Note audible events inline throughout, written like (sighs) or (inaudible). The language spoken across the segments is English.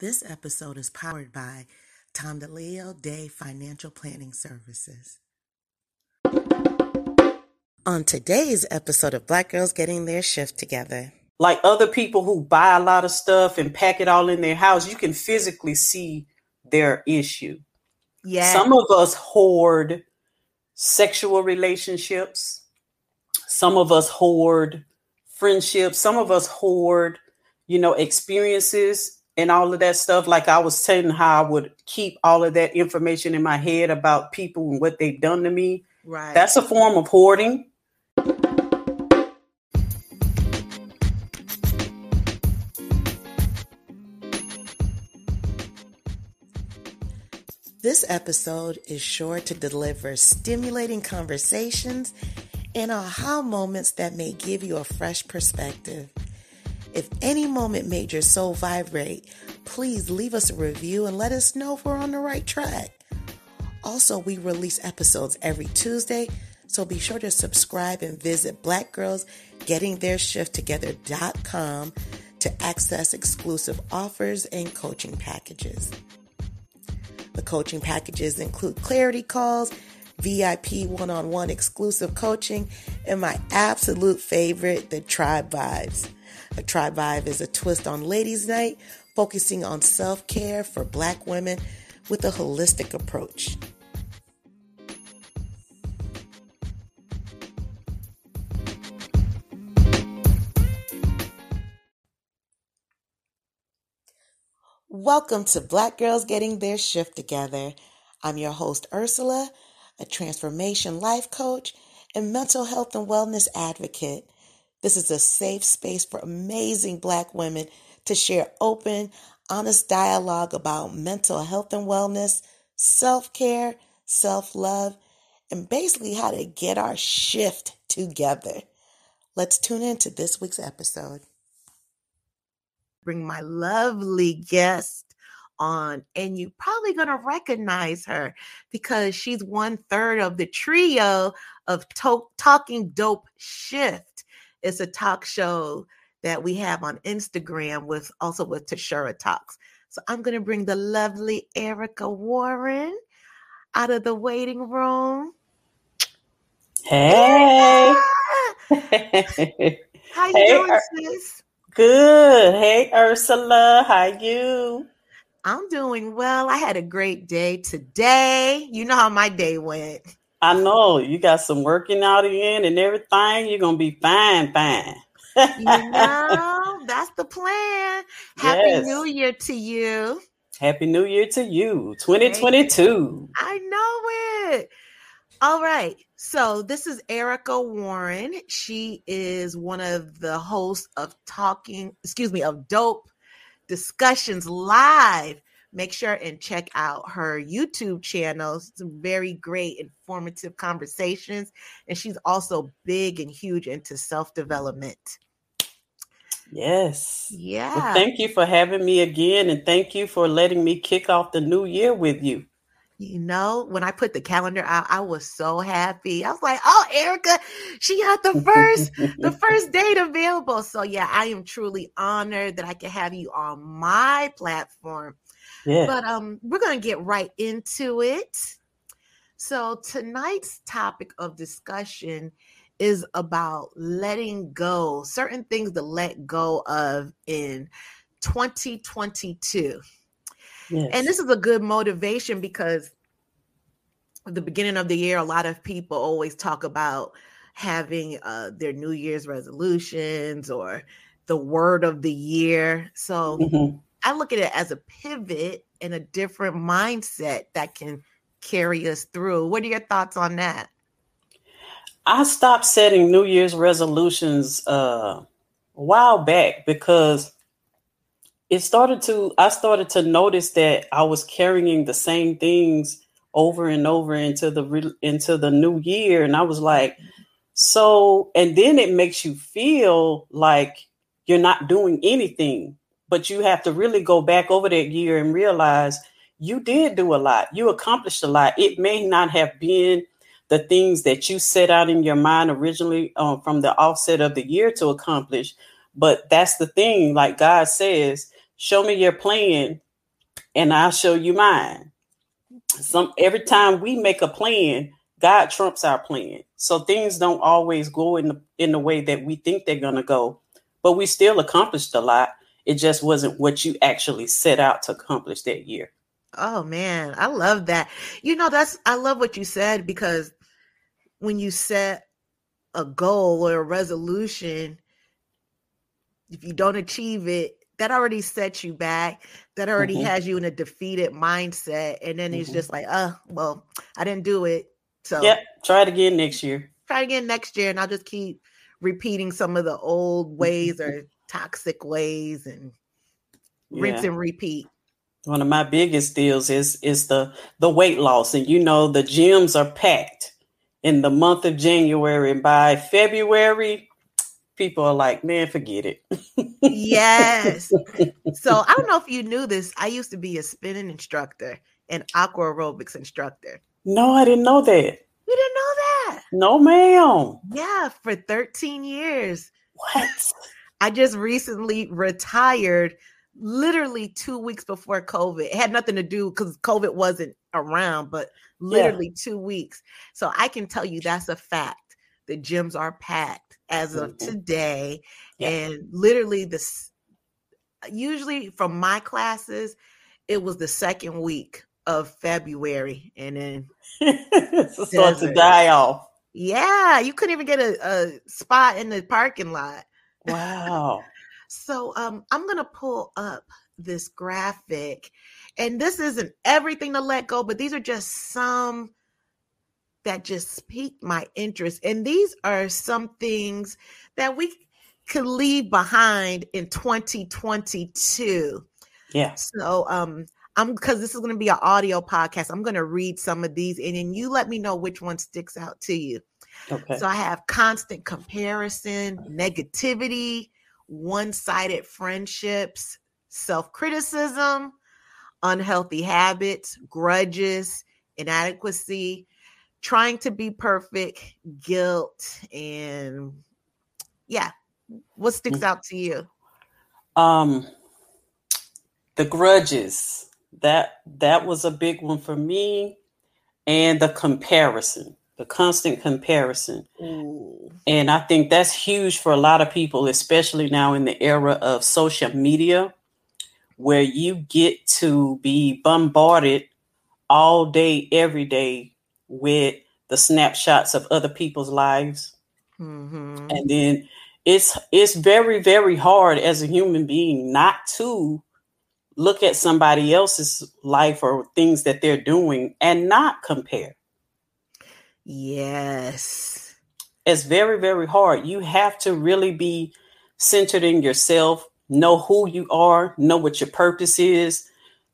This episode is powered by Tom DeLeo Day Financial Planning Services. On today's episode of Black Girls Getting Their Shift Together. Like other people who buy a lot of stuff and pack it all in their house, you can physically see their issue. Yeah. Some of us hoard sexual relationships. Some of us hoard friendships. Some of us hoard, you know, experiences and all of that stuff. Like I was telling how I would keep all of that information in my head about people and what they've done to me. right. That's a form of hoarding. This episode is sure to deliver stimulating conversations and aha moments that may give you a fresh perspective. If any moment made your soul vibrate, please leave us a review and let us know if we're on the right track. Also, we release episodes every Tuesday, so be sure to subscribe and visit blackgirlsgettingtheirshifttogether.com to access exclusive offers and coaching packages. The coaching packages include clarity calls, VIP one on one exclusive coaching, and my absolute favorite, the Tribe Vibes. A Tribe Vibe is a twist on Ladies' Night, focusing on self care for Black women with a holistic approach. Welcome to Black Girls Getting Their Shift Together. I'm your host, Ursula, a transformation life coach and mental health and wellness advocate. This is a safe space for amazing Black women to share open, honest dialogue about mental health and wellness, self care, self love, and basically how to get our shift together. Let's tune in to this week's episode bring my lovely guest on, and you're probably going to recognize her because she's one third of the trio of to- Talking Dope Shift. It's a talk show that we have on Instagram with also with Tashura Talks. So I'm going to bring the lovely Erica Warren out of the waiting room. Hey. (laughs) How you Hey, doing, Ur- sis? Good. Hey, Ursula. How you? I'm doing well. I had a great day today. You know how my day went. I know you got some working out in and everything. You're gonna be fine, fine. You know, (laughs) that's the plan. Happy Yes. New Year to you. Happy New Year to you, 2022. I know it. All right. So this is Erica Warren. She is one of the hosts of Talking, excuse me, of Dope Discussions Live. Make sure and check out her YouTube channel. Some very great, informative conversations. And she's also big and huge into self development. Yes. Yeah. Well, thank you for having me again, and thank you for letting me kick off the new year with you. You know, when I put the calendar out, I was so happy. I was like, "Oh, Erica, she had the first, the (laughs) first date available." So yeah, I am truly honored that I can have you on my platform. Yeah. But um, we're gonna get right into it. So tonight's topic of discussion is about letting go, certain things to let go of in 2022. yes. And this is a good motivation because at the beginning of the year, a lot of people always talk about having uh, their New Year's resolutions or the word of the year. So Mhm. I look at it as a pivot and a different mindset that can carry us through. What are your thoughts on that? I stopped setting New Year's resolutions uh, a while back because it started to. I started to notice that I was carrying the same things over and over into the into the new year, and I was like, so. And then it makes you feel like you're not doing anything, but you have to really go back over that year and realize you did do a lot. You accomplished a lot. It may not have been the things that you set out in your mind originally um, from the offset of the year to accomplish. But that's the thing, like God says, show me your plan and I'll show you mine. Some every time we make a plan, God trumps our plan. So things don't always go in the in the way that we think they're gonna go, but we still accomplished a lot. It just wasn't what you actually set out to accomplish that year. Oh man, I love that. You know, that's I love what you said because when you set a goal or a resolution, if you don't achieve it, that already sets you back. That already mm-hmm. has you in a defeated mindset. And then mm-hmm. it's just like, oh, well, I didn't do it. So yep, try it again next year. Try it again next year, and I'll just keep repeating some of the old ways or toxic ways and yeah. rinse and repeat. One of my biggest deals is is the the weight loss, and you know the gyms are packed in the month of January, and by February, people are like, "Man, forget it." yes. (laughs) So I don't know if you knew this. I used to be a spinning instructor and aqua aerobics instructor. No, I didn't know that. You didn't know that? No, ma'am. Yeah, for 13 years. What? I just recently retired literally two weeks before COVID. It had nothing to do because COVID wasn't around, but literally yeah. two weeks. So I can tell you that's a fact. The gyms are packed as of mm-hmm. today. Yeah. And literally this usually from my classes, it was the second week of February. And then (laughs) it starts to die off. Yeah, you couldn't even get a, a spot in the parking lot. Wow. (laughs) so um, I'm gonna pull up this graphic, and this isn't everything to let go, but these are just some that just piqued my interest. And these are some things that we could leave behind in 2022. Yeah. So um I'm because this is going to be an audio podcast. I'm going to read some of these and then you let me know which one sticks out to you. Okay. So I have constant comparison, negativity, one-sided friendships, self-criticism, unhealthy habits, grudges, inadequacy, trying to be perfect, guilt, and yeah. What sticks mm. out to you? Um the grudges that that was a big one for me and the comparison the constant comparison Ooh. and i think that's huge for a lot of people especially now in the era of social media where you get to be bombarded all day every day with the snapshots of other people's lives mm-hmm. and then it's it's very very hard as a human being not to look at somebody else's life or things that they're doing and not compare. Yes. It's very, very hard. You have to really be centered in yourself, know who you are, know what your purpose is,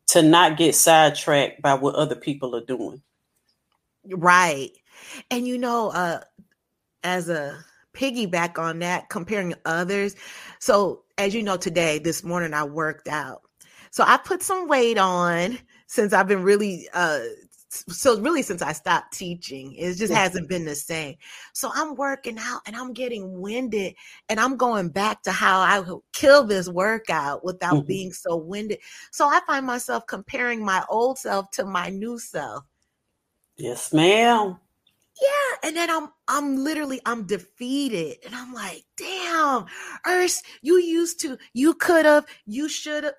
to not get sidetracked by what other people are doing. Right. And you know, uh as a piggyback on that, comparing others. So as you know, today, this morning I worked out so I put some weight on since I've been really uh so really since I stopped teaching, it just hasn't been the same. So I'm working out and I'm getting winded and I'm going back to how I would kill this workout without mm-hmm. being so winded. So I find myself comparing my old self to my new self. Yes, ma'am. Yeah, and then I'm I'm literally I'm defeated, and I'm like, damn, Urs, you used to, you could have, you should have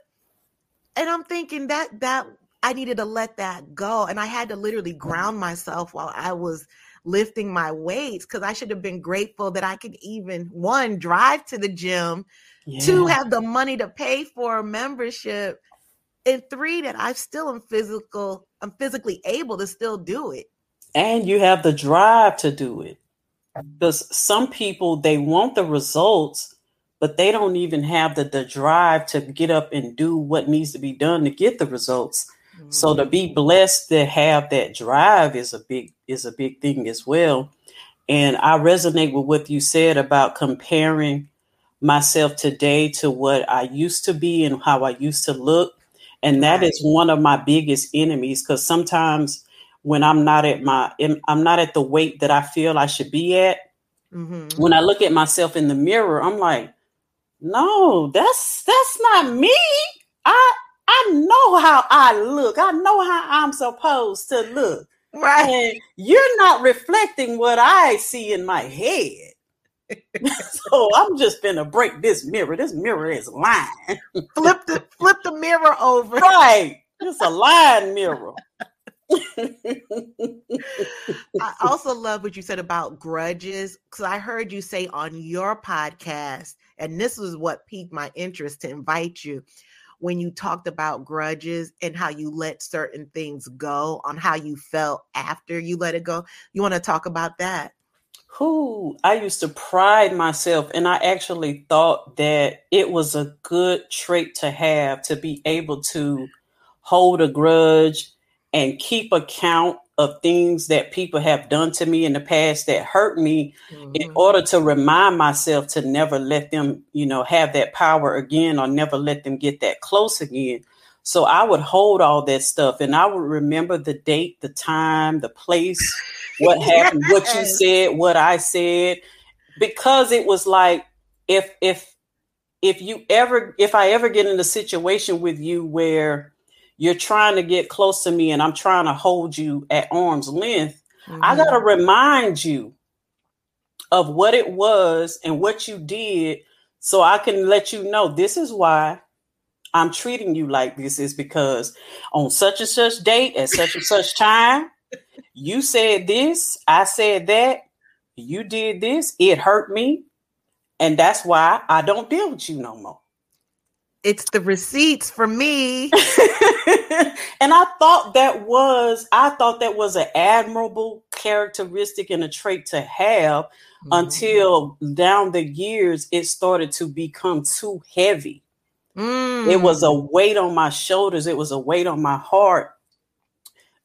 and I'm thinking that that I needed to let that go. And I had to literally ground myself while I was lifting my weights because I should have been grateful that I could even one drive to the gym, yeah. two have the money to pay for a membership, and three that I still am physical, I'm physically able to still do it. And you have the drive to do it. Because some people they want the results, but they don't even have the, the drive to get up and do what needs to be done to get the results. Mm-hmm. So to be mm. blessed to have that drive is a big is a big thing as well. And I resonate with what you said about comparing myself today to what I used to be and how I used to look. And that is one of my biggest enemies because sometimes when I'm not at my I'm not at the weight that I feel I should be at. Mm-hmm. When I look at myself in the mirror, I'm like, no, that's that's not me. I I know how I look. I know how I'm supposed to look. Right. And you're not reflecting what I see in my head. (laughs) so I'm just gonna break this mirror. This mirror is lying. flip the flip the mirror over. Right. It's a lying mirror. (laughs) I also love what you said about grudges because I heard you say on your podcast, and this was what piqued my interest to invite you when you talked about grudges and how you let certain things go, on how you felt after you let it go. You want to talk about that? Who I used to pride myself, and I actually thought that it was a good trait to have to be able to hold a grudge and keep account of things that people have done to me in the past that hurt me mm-hmm. in order to remind myself to never let them, you know, have that power again or never let them get that close again. So I would hold all that stuff and I would remember the date, the time, the place, what (laughs) happened, yes. what you said, what I said because it was like if if if you ever if I ever get in a situation with you where you're trying to get close to me and I'm trying to hold you at arm's length, mm-hmm. I got to remind you of what it was and what you did so I can let you know this is why I'm treating you like this is because on such and such date at such and such time, you said this, I said that, you did this, it hurt me, and that's why I don't deal with you no more it's the receipts for me. (laughs) and I thought that was, I thought that was an admirable characteristic and a trait to have mm-hmm. until down the years it started to become too heavy. Mm. It was a weight on my shoulders, it was a weight on my heart.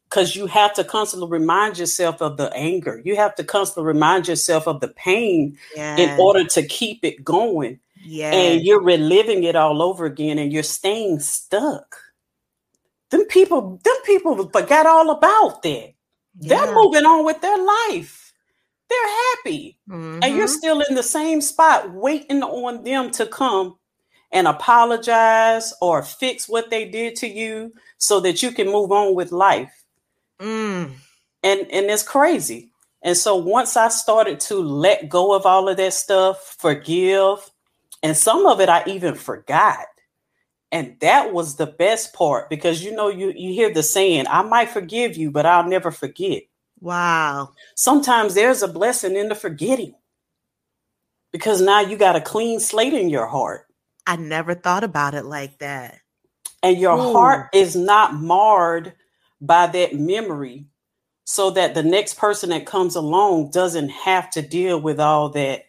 Because you have to constantly remind yourself of the anger. You have to constantly remind yourself of the pain yes. in order to keep it going. Yeah. And you're reliving it all over again and you're staying stuck. Them people, them people forgot all about that. Yeah. They're moving on with their life. They're happy. Mm-hmm. And you're mm-hmm. still in the same spot waiting on them to come and apologize or fix what they did to you so that you can move on with life. Mm. And and it's crazy. And so once I started to let go of all of that stuff, forgive, and some of it I even forgot. And that was the best part because you know, you, you hear the saying, I might forgive you, but I'll never forget. Wow. Sometimes there's a blessing in the forgetting because now you got a clean slate in your heart. I never thought about it like that. And your Ooh. heart is not marred by that memory so that the next person that comes along doesn't have to deal with all that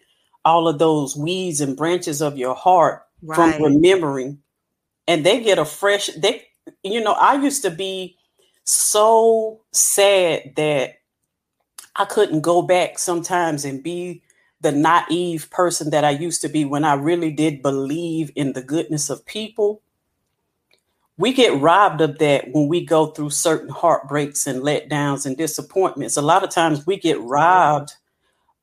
all of those weeds and branches of your heart right. from remembering and they get a fresh they you know i used to be so sad that i couldn't go back sometimes and be the naive person that i used to be when i really did believe in the goodness of people we get robbed of that when we go through certain heartbreaks and letdowns and disappointments a lot of times we get robbed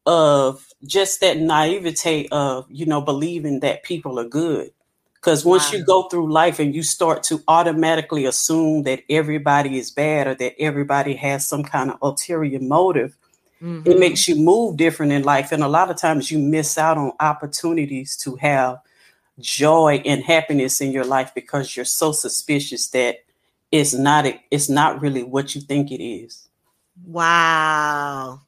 of just that naivete of you know believing that people are good because once wow. you go through life and you start to automatically assume that everybody is bad or that everybody has some kind of ulterior motive mm-hmm. it makes you move different in life and a lot of times you miss out on opportunities to have joy and happiness in your life because you're so suspicious that it's not it's not really what you think it is wow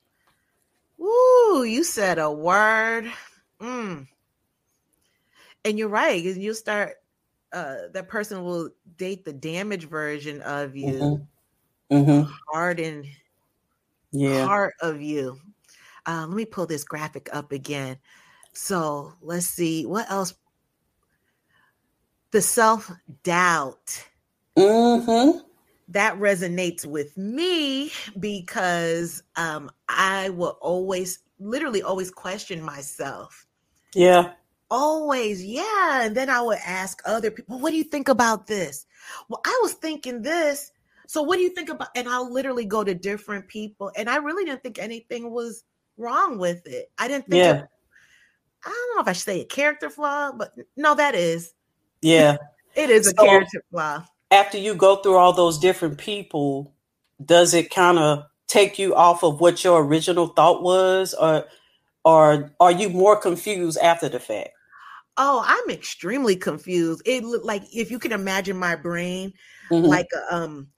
Ooh, you said a word. Mm. And you're right, And you start uh that person will date the damaged version of you, mm-hmm. Mm-hmm. hardened yeah. part of you. Uh, let me pull this graphic up again. So let's see what else. The self doubt. Mm-hmm that resonates with me because um, I will always, literally, always question myself. Yeah. Always, yeah. And then I would ask other people, what do you think about this? Well, I was thinking this. So what do you think about? And I'll literally go to different people. And I really didn't think anything was wrong with it. I didn't think, yeah. It, I don't know if I should say a character flaw, but no, that is. Yeah. (laughs) it is so, a character flaw after you go through all those different people, does it kind of take you off of what your original thought was, or or are you more confused after the fact? Oh, I'm extremely confused. It looked like if you can imagine my brain, mm-hmm. like a, um,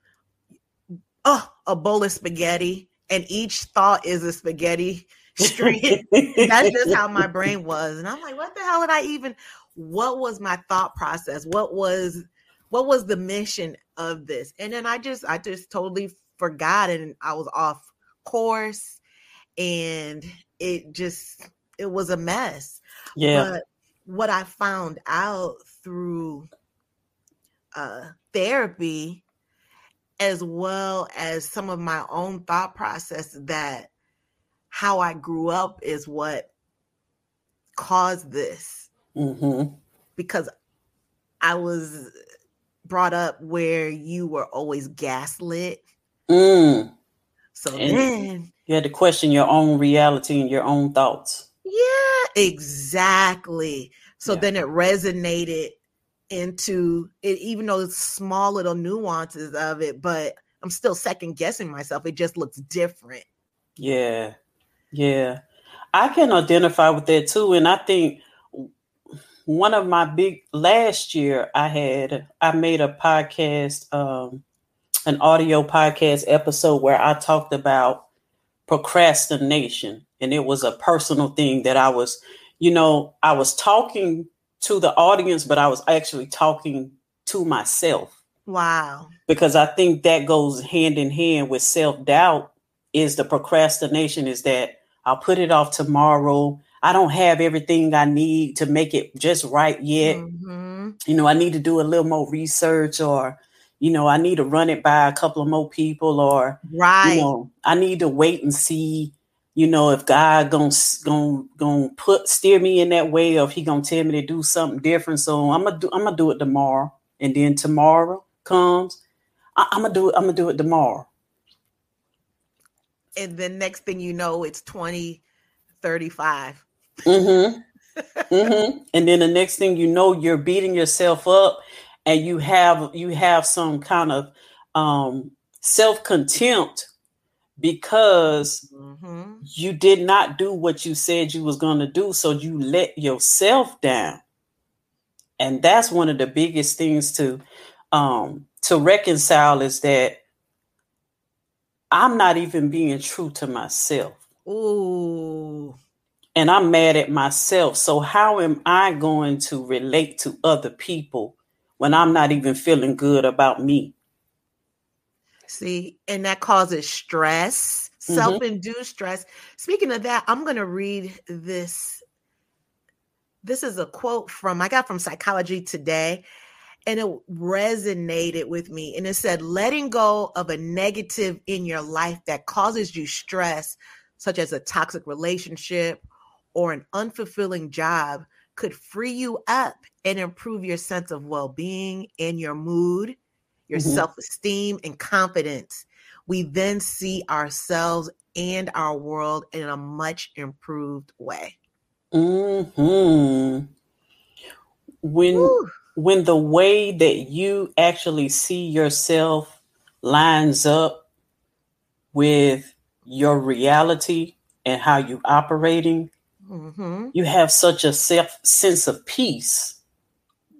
oh, a bowl of spaghetti, and each thought is a spaghetti (laughs) string. That's just how my (laughs) brain was, and I'm like, what the hell did I even? What was my thought process? What was what was the mission of this? And then I just I just totally forgot, and I was off course, and it just it was a mess. Yeah. But what I found out through uh, therapy, as well as some of my own thought process, that how I grew up is what caused this. Mm-hmm. Because I was brought up where you were always gaslit. Mm. So and then you had to question your own reality and your own thoughts. Yeah, exactly. So yeah. then it resonated into it, even though it's small little nuances of it, but I'm still second guessing myself. It just looks different. Yeah. Yeah. I can identify with that too. And I think one of my big last year I had I made a podcast, um, an audio podcast episode where I talked about procrastination and it was a personal thing that I was, you know, I was talking to the audience, but I was actually talking to myself. Wow. Because I think that goes hand in hand with self doubt is the procrastination is that I'll put it off tomorrow. I don't have everything I need to make it just right yet. Mm-hmm. You know, I need to do a little more research or you know, I need to run it by a couple of more people or right. you know, I need to wait and see you know, if God gonna gonna gonna put steer me in that way, or if He gonna tell me to do something different. So I'm gonna do I'm gonna do it tomorrow, and then tomorrow comes, I, am gonna do it. I'm gonna do it tomorrow. And then next thing you know, it's 2035. Mm-hmm. mm-hmm. And then the next thing you know, you're beating yourself up, and you have you have some kind of um, self contempt because mm-hmm. you did not do what you said you was going to do so you let yourself down and that's one of the biggest things to um to reconcile is that i'm not even being true to myself Ooh. And i'm mad at myself so how am i going to relate to other people when i'm not even feeling good about me See, and that causes stress, mm-hmm. self-induced stress. Speaking of that, I'm going to read this. This is a quote from I got from Psychology Today, and it resonated with me. And it said, "Letting go of a negative in your life that causes you stress, such as a toxic relationship or an unfulfilling job, could free you up and improve your sense of well-being and your mood." your mm-hmm. self esteem, and confidence. We then see ourselves and our world in a much improved way. Hmm. When when the way that you actually see yourself lines up with your reality and how you're operating, mm-hmm. you have such a self sense of peace.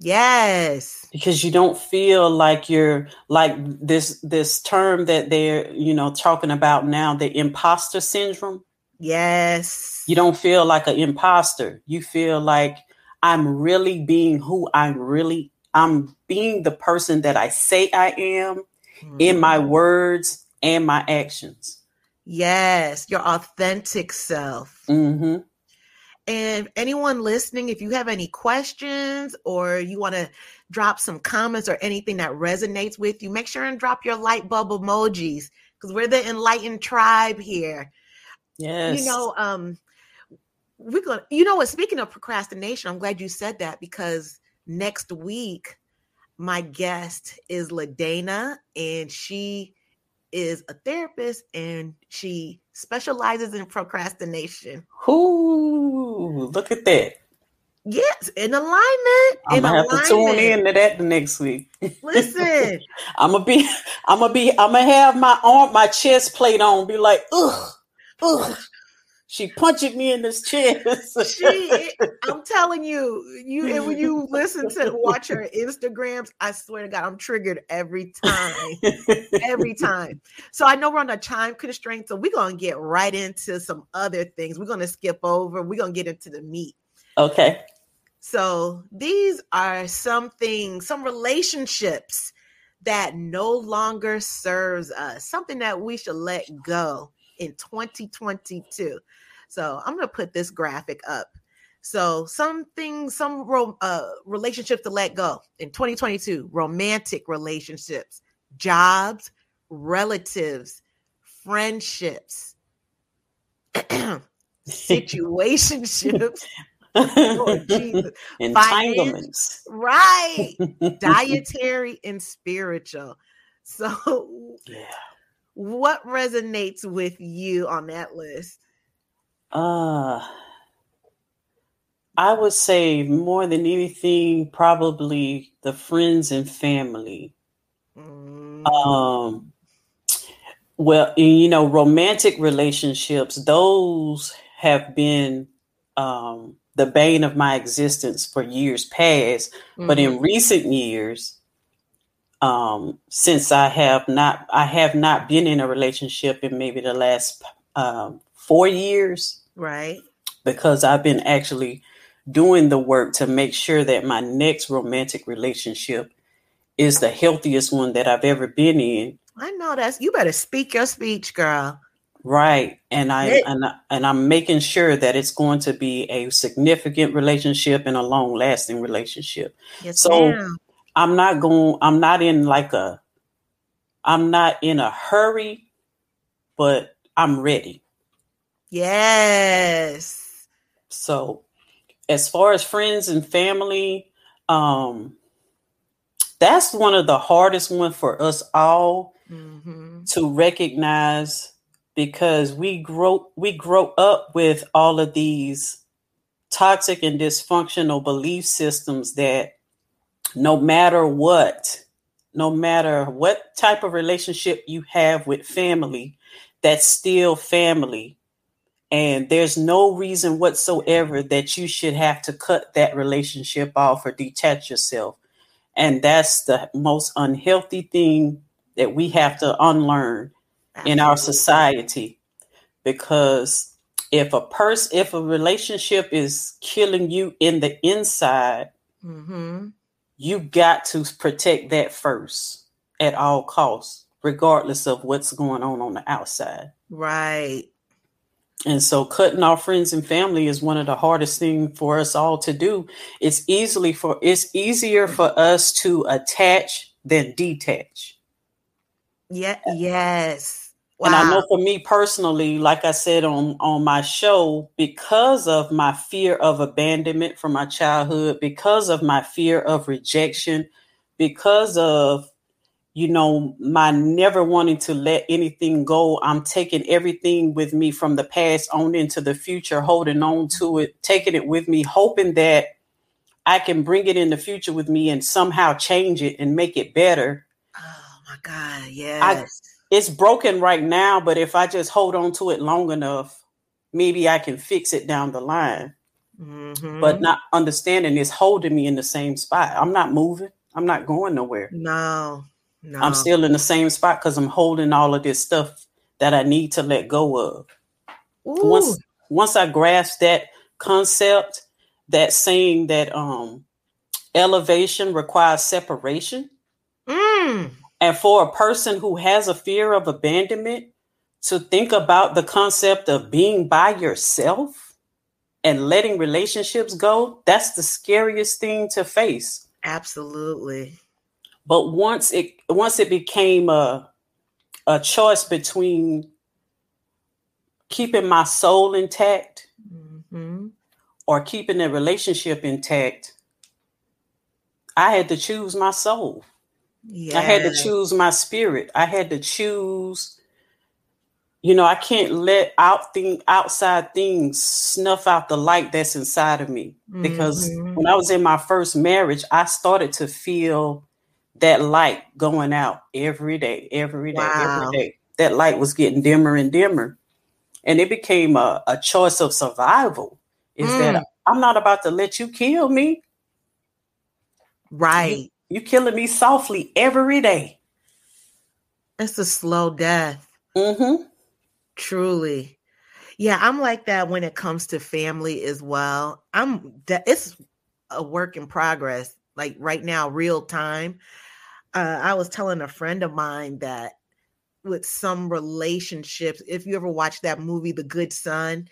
Yes because you don't feel like you're like this this term that they're you know talking about now the imposter syndrome yes you don't feel like an imposter you feel like i'm really being who i'm really i'm being the person that i say i am mm-hmm. in my mm-hmm. words and my actions yes your authentic self mm-hmm. And anyone listening, if you have any questions or you want to drop some comments or anything that resonates with you, make sure and drop your light bulb emojis because we're the enlightened tribe here. Yes. You know, um, we're going to, you know what, speaking of procrastination, I'm glad you said that because next week, my guest is LaDana and she is a therapist and she specializes in procrastination. Ooh, look at that. Yes, in alignment. I'm gonna have alignment. to tune in to that the next week. Listen, (laughs) I'm gonna be, I'm gonna be, I'm gonna have my arm, my chest plate on, be like, ugh, ugh. She punching me in this chest. she, I'm telling you, you and when you listen to watch her Instagrams, I swear to God, I'm triggered every time, every time. So I know we're on a time constraint, so we're gonna get right into some other things. We're gonna skip over. We're gonna get into the meat. Okay. So these are some things, some relationships that no longer serves us, something that we should let go in 2022. So I'm going to put this graphic up. So something, some ro- uh, relationships to let go in 2022, romantic relationships, jobs, relatives, friendships, (laughs) situationships, Lord (laughs) Jesus. Entanglements. right? (laughs) Dietary and spiritual. So, Yeah. What resonates with you on that list? Uh I would say more than anything, probably the friends and family. Mm, Um, well, you know, romantic relationships, those have been um, the bane of my existence for years past. But mhm. in recent years, um, since I have not, I have not been in a relationship in maybe the last um, four years right, because I've been actually doing the work to make sure that my next romantic relationship is the healthiest one that I've ever been in. I know that's you better speak your speech, girl. Right. And I It- and I, and I'm making sure that it's going to be a significant relationship and a long-lasting relationship. Yes, So- ma'am. I'm not going I'm not in like a I'm not in a hurry, but I'm ready. Yes. So as far as friends and family, um that's one of the hardest one for us all hmm to recognize because we grow we grow up with all of these toxic and dysfunctional belief systems that no matter what no matter what type of relationship you have with family that's still family. And there's no reason whatsoever that you should have to cut that relationship off or detach yourself. And that's the most unhealthy thing that we have to unlearn in our society. Because if a person if a relationship is killing you in the inside Mhm. You got to protect that first at all costs regardless of what's going on on the outside Right. and so cutting off friends and family is one of the hardest thing for us all to do it's easily for it's easier for us to attach than detach Yeah. Yes. And I know for me personally, like I said on on my show, because of my fear of abandonment from my childhood, because of my fear of rejection, because of you know my never wanting to let anything go, I'm taking everything with me from the past on into the future, holding on to it, taking it with me, hoping that I can bring it in the future with me and somehow change it and make it better Oh my God. Yes. It's broken right now, but if I just hold on to it long enough, maybe I can fix it down the line. Mhm. But not understanding it's holding me in the same spot. I'm not moving. I'm not going nowhere. no. No. I'm still in the same spot because I'm holding all of this stuff that I need to let go of. Ooh. Once once I grasp that concept, that saying that um elevation requires separation. Mm. And for a person who has a fear of abandonment, to think about the concept of being by yourself and letting relationships go, that's the scariest thing to face. Absolutely. But once it once it became a a choice between keeping my soul intact hmm or keeping the relationship intact, I had to choose my soul. Yeah. I had to choose my spirit. I had to choose you know, I can't let out thing outside things snuff out the light that's inside of me. Because Mhm. when I was in my first marriage, I started to feel that light going out every day, every day, Wow. every day. That light was getting dimmer and dimmer. And it became a, a choice of survival. Is Mm. that I'm not about to let you kill me. Right. You killing me softly every day. It's a slow death. Mm-hmm. Truly. Yeah, I'm like that when it comes to family as well. I'm that it's a work in progress. Like right now, real time. Uh, I was telling a friend of mine that with some relationships, if you ever watched that movie, The Good Son,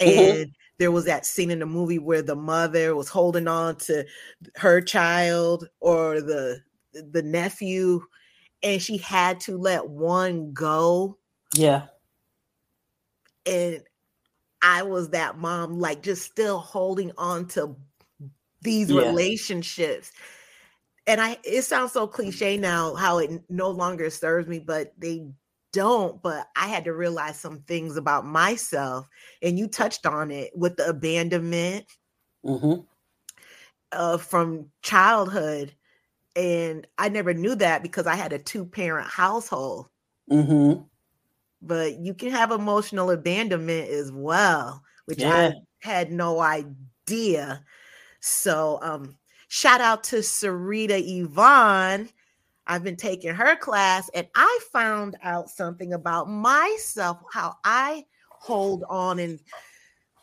Mhm. and there was that scene in the movie where the mother was holding on to her child or the the nephew, and she had to let one go Yeah. and I was that mom, like just still holding on to these Yeah. relationships. And I, it sounds so cliche now how it no longer serves me, but they don't. But I had to realize some things about myself, and you touched on it with the abandonment Mm-hmm. uh, from childhood. And I never knew that because I had a two parent household. Mm-hmm. But you can have emotional abandonment as well, which Yeah. I had no idea. So um shout out to Sarita Yvonne. I've been taking her class and I found out something about myself, how I hold on and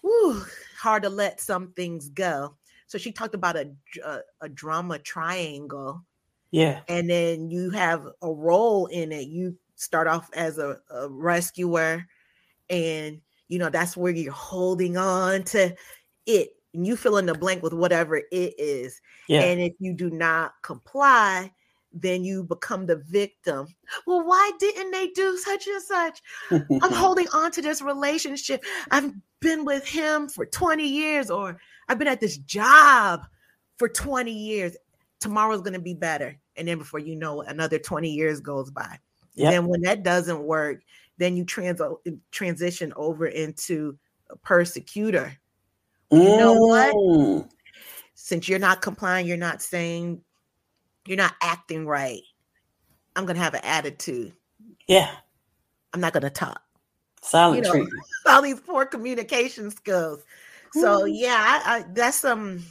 whew, hard to let some things go. So she talked about a, a, uh, a drama triangle Yeah. and then you have a role in it. You start off as a, a rescuer, and you know that's where you're holding on to it, and you fill in the blank with whatever it is. Yeah. And if you do not comply, then you become the victim. Well, why didn't they do such and such? I'm (laughs) holding on to this relationship. I've been with him for 20 years, or I've been at this job for 20 years. Tomorrow's going to be better. And then before you know it, another 20 years goes by. Yep. Then when that doesn't work, then you trans- transition over into a persecutor. You know what? Mm. Since you're not complying, you're not saying, you're not acting right. I'm going to have an attitude. Yeah. I'm not going to talk. Silent You know, treatment. (laughs) all these poor communication skills. So yeah, I, I, that's um,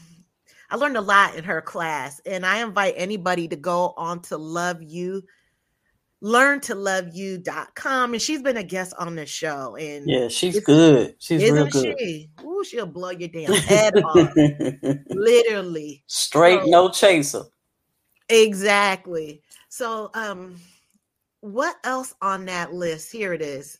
I learned a lot in her class, and I invite anybody to go on to Love You, learn to love you.com. And she's been a guest on the show, and Yeah, she's good. She's real isn't good. she? Ooh, she'll blow your damn (laughs) head off, (laughs) literally. Straight So- no chaser. Exactly. So, um, what else on that list? Here it is.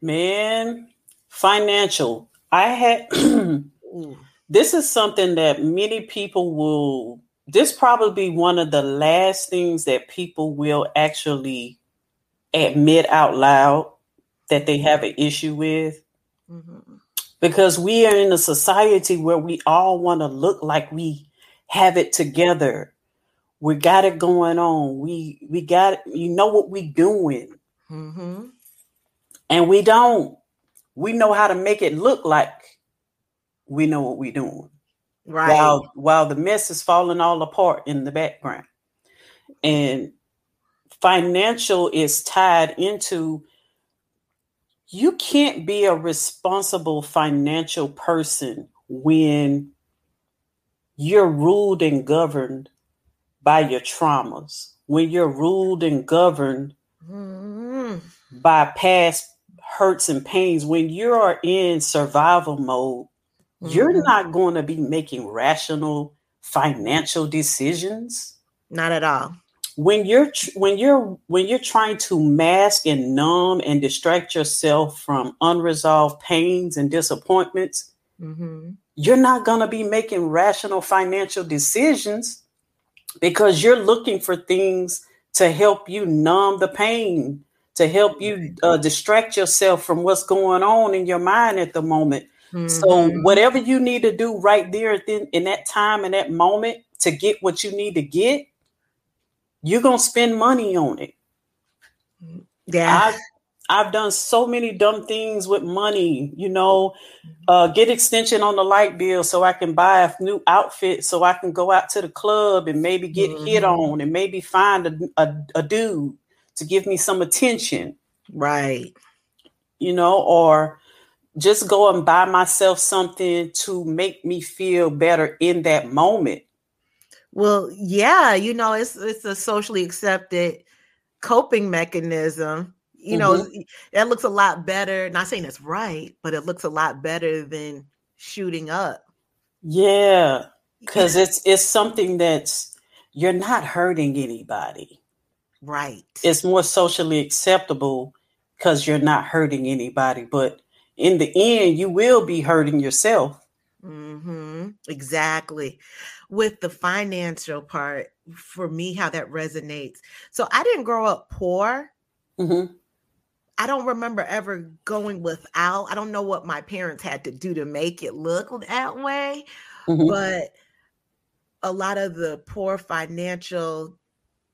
Man, financial. I had (clears throat) this is something that many people will this probably be one of the last things that people will actually admit out loud that they have an issue with Mhm. because we are in a society where we all want to look like we have it together. We got it going on. We we got you know what we doing. Mhm. and we don't. We know how to make it look like we know what we're doing. Right. while while the mess is falling all apart in the background. And financial is tied into you can't be a responsible financial person when you're ruled and governed by your traumas when you're ruled and governed Mhm. by past hurts and pains when you're in survival mode you're Mhm. not going to be making rational financial decisions Not at all. when you're tr- when you're when you're trying to mask and numb and distract yourself from unresolved pains and disappointments hmm you're not going to be making rational financial decisions because you're looking for things to help you numb the pain to help you uh, distract yourself from what's going on in your mind at the moment so Mhm. whatever you need to do right there then in that time in that moment to get what you need to get, you're gonna spend money on it. yeah. I've done so many dumb things with money, you know, uh, get extension on the light bill so I can buy a new outfit so I can go out to the club and maybe get mm-hmm. hit on and maybe find a, a, a dude to give me some attention. Right. You know, or just go and buy myself something to make me feel better in that moment. Well, yeah, you know, it's it's a socially accepted coping mechanism. You know, mm-hmm. that looks a lot better. Not saying it's right, but it looks a lot better than shooting up. Yeah, because it's it's something that's you're not hurting anybody. Right. It's more socially acceptable because you're not hurting anybody, but in the end, you will be hurting yourself. Mm-hmm. Exactly. With the financial part, for me, how that resonates. So I didn't grow up poor. Mm-hmm. I don't remember ever going without. I don't know what my parents had to do to make it look that way, mm-hmm. but a lot of the poor financial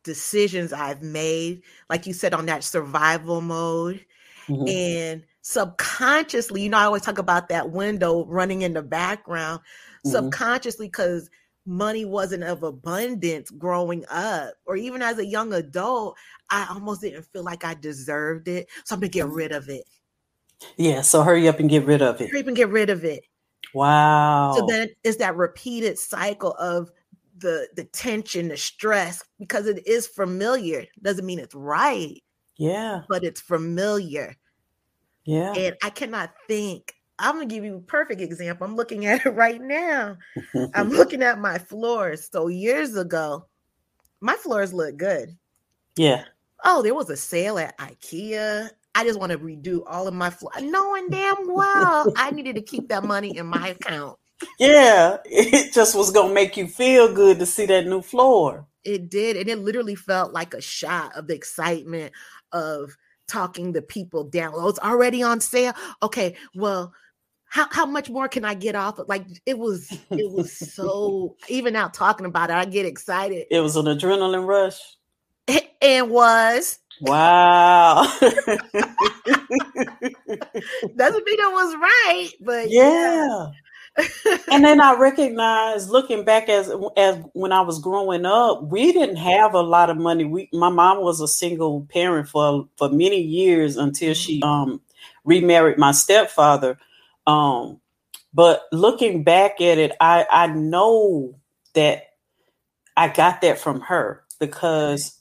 decisions I've made, like you said, on that survival mode. Mm-hmm. And subconsciously, you know, I always talk about that window running in the background, mm-hmm. subconsciously, because money wasn't of abundance growing up, or even as a young adult, I almost didn't feel like I deserved it. So I'm gonna get rid of it. Yeah, so hurry up and get rid of it. Hurry up and get rid of it. Wow. So then it's that repeated cycle of the the tension, the stress, because it is familiar. Doesn't mean it's right. Yeah. But it's familiar. Yeah. And I cannot think. I'm gonna give you a perfect example. I'm looking at (laughs) it right now. I'm (laughs) looking at my floors. So years ago, my floors look good. Yeah. Oh, there was a sale at IKEA. I just want to redo all of my floors, knowing damn well I needed to keep that money in my account yeah, (laughs) it just was gonna make you feel good to see that new floor. It did, and it literally felt like a shot of the excitement of talking the people down. Oh, it's already on sale. Okay, well, how, how much more can I get off? of? Like it was, it (laughs) was so even now talking about it, I get excited. It was an adrenaline rush. It was. Wow. (laughs) Doesn't mean it was right, but yeah. yeah and then I (laughs) recognize looking back as as when I was growing up, we didn't have a lot of money. We my mom was a single parent for for many years until she mm-hmm. um remarried my stepfather. Um but looking back at it, I I know that I got that from her because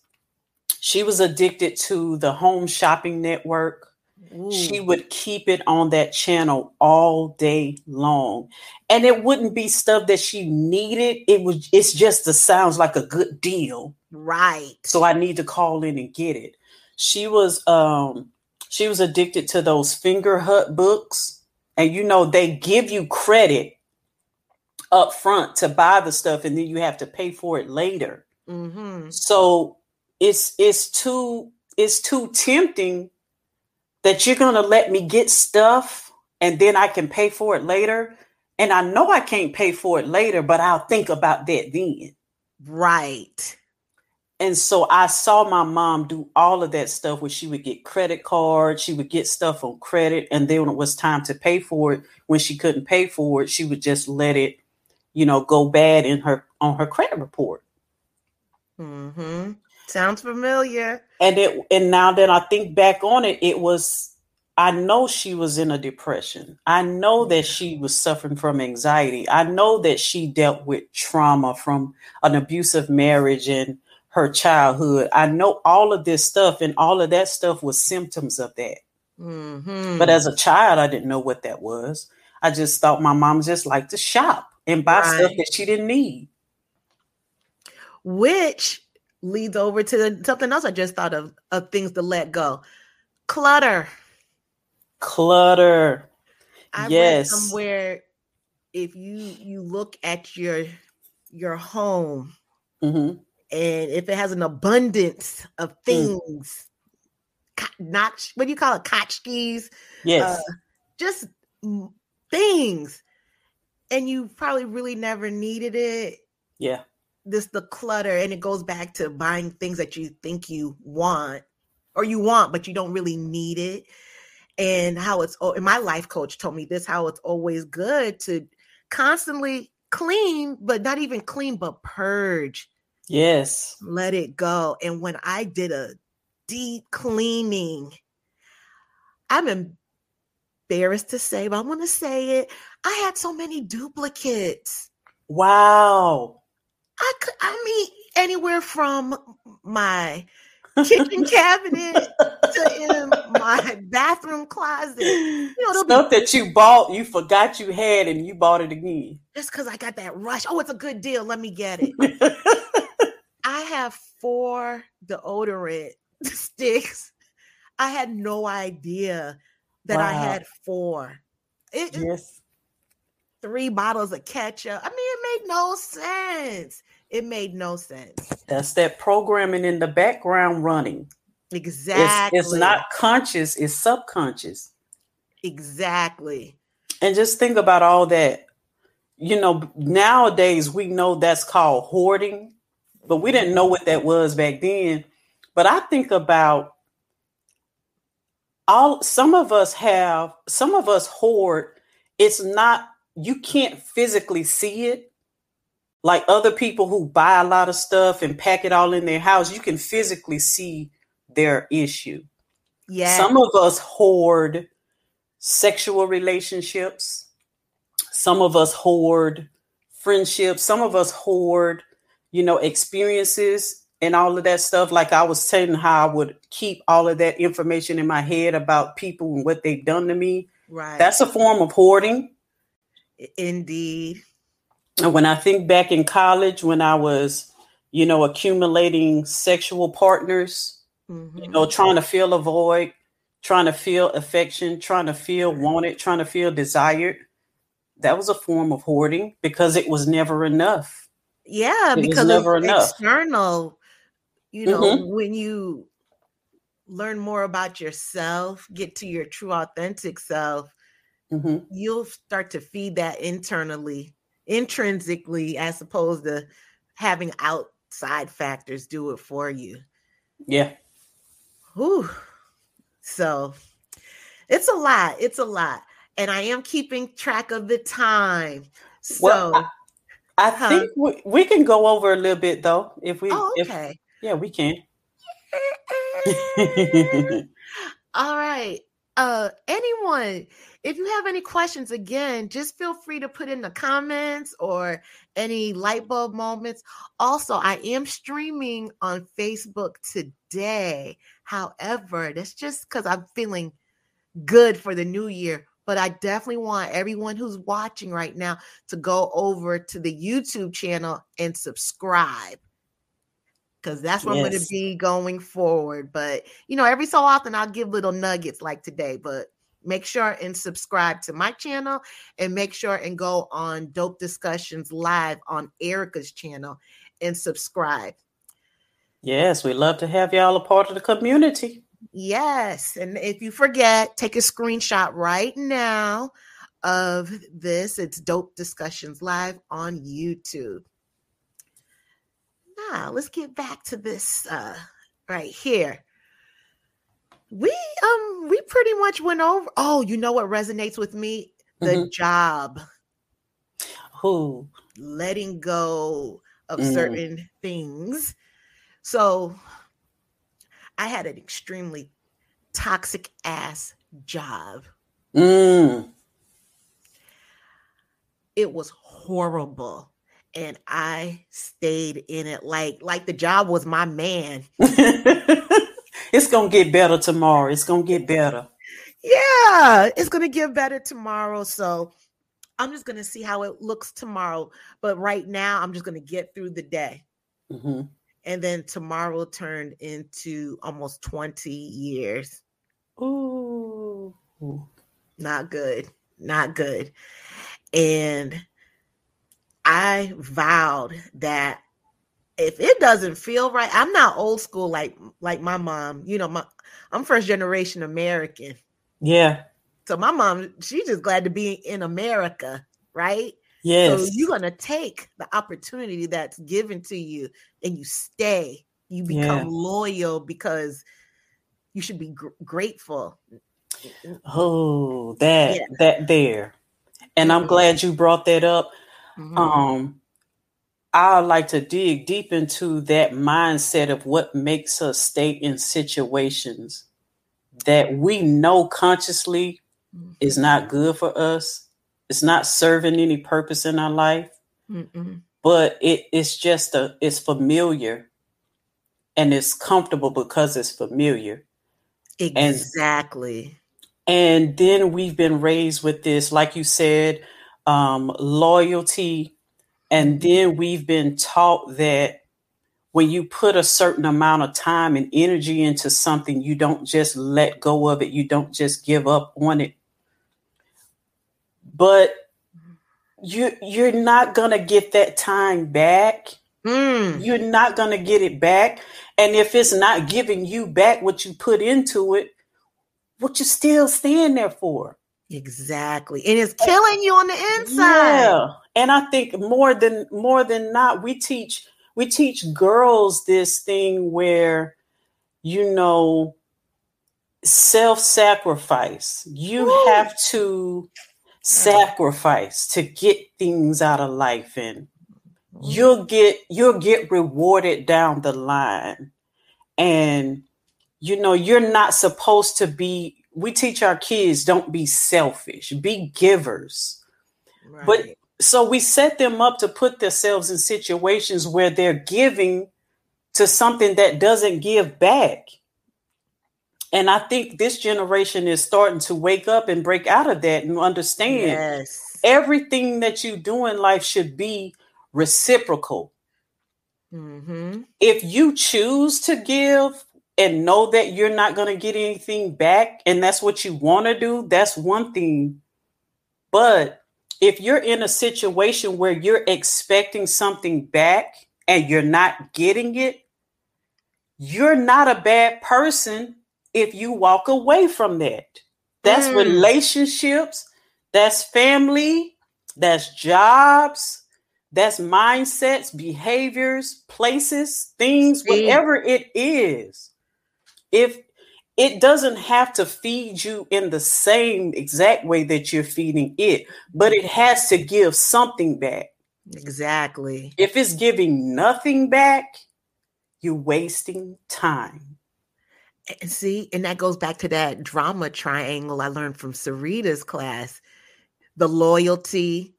she was addicted to the home shopping network Ooh. She would keep it on that channel all day long. And it wouldn't be stuff that she needed. It was it's just the sounds like a good deal. Right. So I need to call in and get it. She was um she was addicted to those Fingerhut books. And you know, they give you credit up front to buy the stuff and then you have to pay for it later. Mm-hmm. So it's it's too it's too tempting that you're going to let me get stuff and then I can pay for it later. And I know I can't pay for it later, but I'll think about that then. Right. And so I saw my mom do all of that stuff where she would get credit cards, she would get stuff on credit, and then when it was time to pay for it, when she couldn't pay for it, she would just let it, you know, go bad in her on her credit report. Mm-hmm. Sounds familiar. And it and now that I think back on it, it was I know she was in a depression. I know that she was suffering from anxiety. I know that she dealt with trauma from an abusive marriage and her childhood. I know all of this stuff, and all of that stuff was symptoms of that. Mm-hmm. But as a child, I didn't know what that was. I just thought my mom just liked to shop and buy right. stuff that she didn't need. Which leads over to something else I just thought of of things to let go. Clutter. Clutter. I yes. read somewhere if you you look at your your home mm-hmm. And if it has an abundance of mm. things, mm. not what do you call it, tchotchkes? Yes. Uh, just things, and you probably really never needed it. Yeah this the clutter and it goes back to buying things that you think you want or you want, but you don't really need it. And how it's oh, and my life coach told me this how it's always good to constantly clean, but not even clean, but purge. Yes. Let it go. And when I did a deep cleaning, I'm embarrassed to say, but I'm going to say it. I had so many duplicates. Wow. I could, I mean, anywhere from my kitchen cabinet to in my bathroom closet. You know, stuff be- that you bought, you forgot you had, and you bought it again. Just because I got that rush. Oh, it's a good deal. Let me get it. (laughs) I have four deodorant (laughs) sticks. I had no idea that wow. I had four. It, yes. Three bottles of ketchup. I mean, it made no sense. It made no sense. That's that programming in the background running. Exactly. It's, it's not conscious, it's subconscious. Exactly. And just think about all that. You know, nowadays we know that's called hoarding, but we didn't know what that was back then. But I think about all some of us have, some of us hoard. It's not, you can't physically see it, like other people who buy a lot of stuff and pack it all in their house, you can physically see their issue. Yeah. Some of us hoard sexual relationships. Some of us hoard friendships. Some of us hoard, you know, experiences and all of that stuff. Like I was saying, how I would keep all of that information in my head about people and what they've done to me. Right. That's a form of hoarding. Indeed. And when I think back in college, when I was, you know, accumulating sexual partners, mm-hmm. you know, trying to fill a void, trying to feel affection, trying to feel wanted, trying to feel desired, that was a form of hoarding because it was never enough. Yeah, it because never enough. external, you know, mm-hmm. when you learn more about yourself, get to your true authentic self, mm-hmm. you'll start to feed that internally intrinsically as opposed to having outside factors do it for you. Yeah. Whew. So it's a lot. It's a lot. And I am keeping track of the time. So well, I, huh? think we, we, can go over a little bit though. If we oh, okay. If, yeah, we can. (laughs) All right. Uh anyone if you have any questions, again, just feel free to put in the comments or any light bulb moments. Also, I am streaming on Facebook today. However, that's just because I'm feeling good for the new year. But I definitely want everyone who's watching right now to go over to the YouTube channel and subscribe because that's what yes. I'm going to be going forward. But you know, every so often I'll give little nuggets like today, but make sure and subscribe to my channel and make sure and go on Dope Discussions Live on Erica's channel and subscribe. Yes, we love to have y'all a part of the community. Yes. And if you forget, take a screenshot right now of this. It's Dope Discussions Live on YouTube. Now, let's get back to this uh, right here we um we pretty much went over oh you know what resonates with me the mm-hmm. job who letting go of mm. certain things so i had an extremely toxic ass job mm. it was horrible and i stayed in it like like the job was my man (laughs) it's gonna get better tomorrow. It's gonna get better. Yeah, it's gonna get better tomorrow. So I'm just gonna see how it looks tomorrow. But right now, I'm just gonna get through the day. Mm-hmm. And then tomorrow turned into almost 20 years. Ooh. Not good. Not good. And I vowed that if it doesn't feel right, I'm not old school like like my mom. You know, my I'm first generation American. Yeah. So my mom, she's just glad to be in America, right? Yes. So you're gonna take the opportunity that's given to you and you stay. You become yeah. loyal because you should be gr- grateful. Oh, that yeah. that there. And I'm mm-hmm. glad you brought that up. Mm-hmm. Um I like to dig deep into that mindset of what makes us stay in situations that we know consciously mm-hmm. is not good for us. It's not serving any purpose in our life. Mm-mm. But it, it's just a it's familiar and it's comfortable because it's familiar. Exactly. And, and then we've been raised with this, like you said, um, loyalty. And mm-hmm. then we've been taught that when you put a certain amount of time and energy into something, you don't just let go of it, you don't just give up on it. But you you're not gonna get that time back. Mm. You're not gonna get it back. And if it's not giving you back what you put into it, what you still stand there for? Exactly. And it's killing you on the inside. Yeah. And I think more than more than not, we teach we teach girls this thing where you know self-sacrifice. You Ooh. have to sacrifice to get things out of life and mm-hmm. you'll get you'll get rewarded down the line. And you know you're not supposed to be we teach our kids don't be selfish be givers. Right. but so we set them up to put themselves in situations where they're giving to something that doesn't give back and i think this generation is starting to wake up and break out of that and understand yes. everything that you do in life should be reciprocal. Mm-hmm. If you choose to give and know that you're not going to get anything back, and that's what you want to do, that's one thing. But if you're in a situation where you're expecting something back and you're not getting it, you're not a bad person if you walk away from that. That's mm. relationships, that's family, that's jobs, that's mindsets, behaviors, places, things, whatever it is. If it doesn't have to feed you in the same exact way that you're feeding it, but it has to give something back. Exactly. If it's giving nothing back, you're wasting time. And see, and that goes back to that drama triangle I learned from Sarita's class the loyalty,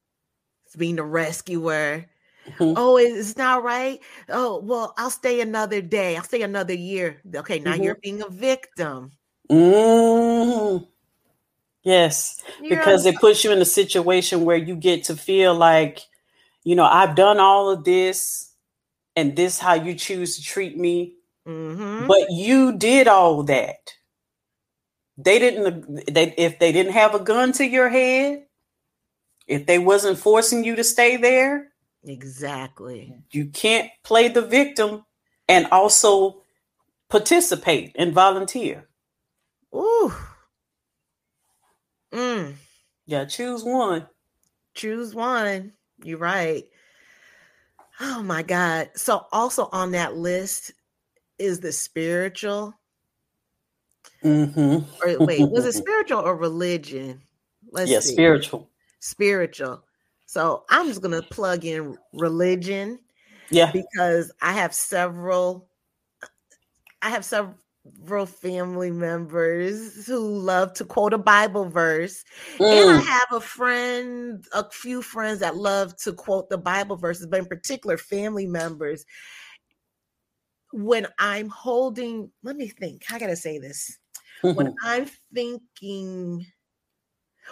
being the rescuer. Mm-hmm. Oh, it's not right. Oh, well, I'll stay another day. I'll stay another year. Okay, now mm-hmm. you're being a victim. Mm-hmm. Yes, you're because a- it puts you in a situation where you get to feel like, you know, I've done all of this, and this how you choose to treat me. Mm-hmm. But you did all that. They didn't. They if they didn't have a gun to your head, if they wasn't forcing you to stay there, exactly. You can't play the victim and also participate and volunteer. Ooh. Mm. Yeah, choose one. Choose one. You're right. Oh my God. So, also on that list is the spiritual. Mm-hmm. Or wait, was it (laughs) spiritual or religion? Let's yeah, see. spiritual spiritual. So I'm just going to plug in religion. Yeah. Because I have several I have several family members who love to quote a Bible verse. Mm. And I mm. have a friend, a few friends that love to quote the Bible verses, but in particular family members. When I'm holding, let me think, I got to say this. Mm-hmm. When I'm thinking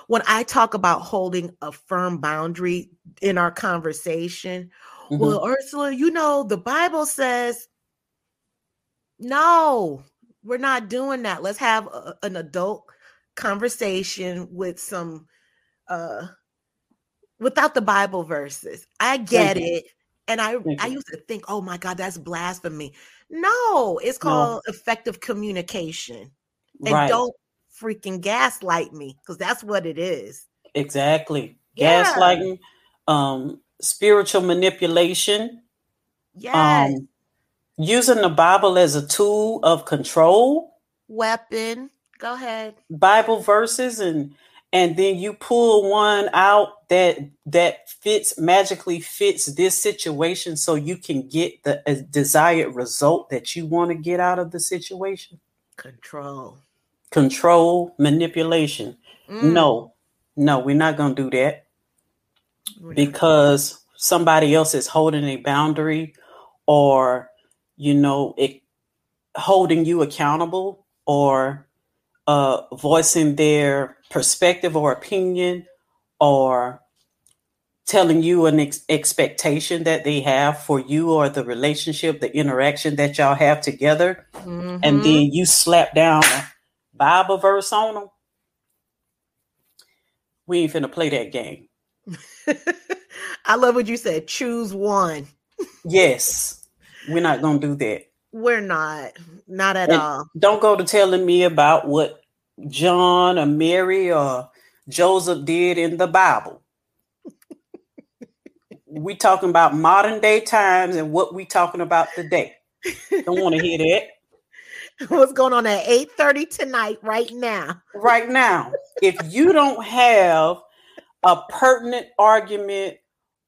when I talk about holding a firm boundary in our conversation, mm-hmm. well, Ursula, you know, the Bible says, no, we're not doing that. Let's have a, an adult conversation with some, uh, without the Bible verses. I get it. And I, I used to think, oh my God, that's blasphemy. No, it's called no. effective communication. And right. don't freaking gaslight me because that's what it is. Exactly. Yeah. Gaslighting, um, spiritual manipulation. Yes. Um, using the Bible as a tool of control. weapon. Go ahead. Bible verses and and then you pull one out that that fits magically fits this situation so you can get the uh, desired result that you want to get out of the situation? Control. Control manipulation. Mm. no. No we're not going to do that. Because somebody else is holding a boundary or you know it holding you accountable or uh, voicing their perspective or opinion or telling you an ex- expectation that they have for you or the relationship, the interaction that y'all have together, mm-hmm. and then you slap down a Bible verse on them. We ain't finna play that game. (laughs) I love what you said. Choose one. yes, we're not gonna do that. We're not, not at and all. Don't go to telling me about what John or Mary or Joseph did in the Bible. we talking about modern day times and what we talking about today. Don't want to hear that. (laughs) What's going on at 8:30 tonight, right now? Right now. If you don't have a pertinent argument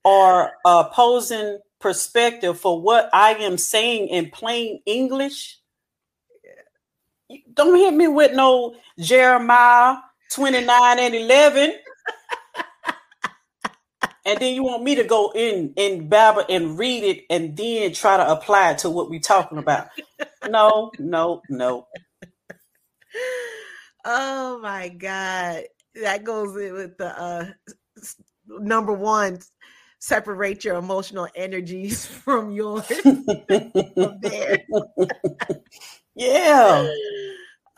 or opposing perspective for what I am saying in plain English, don't hit me with no Jeremiah 29 and 11. and then you want me to go in and babble and read it and then try to apply it to what we're talking about. No, no, no. Oh my God. That goes in with the uh number one separate your emotional energies (laughs) from yours. (laughs) yeah.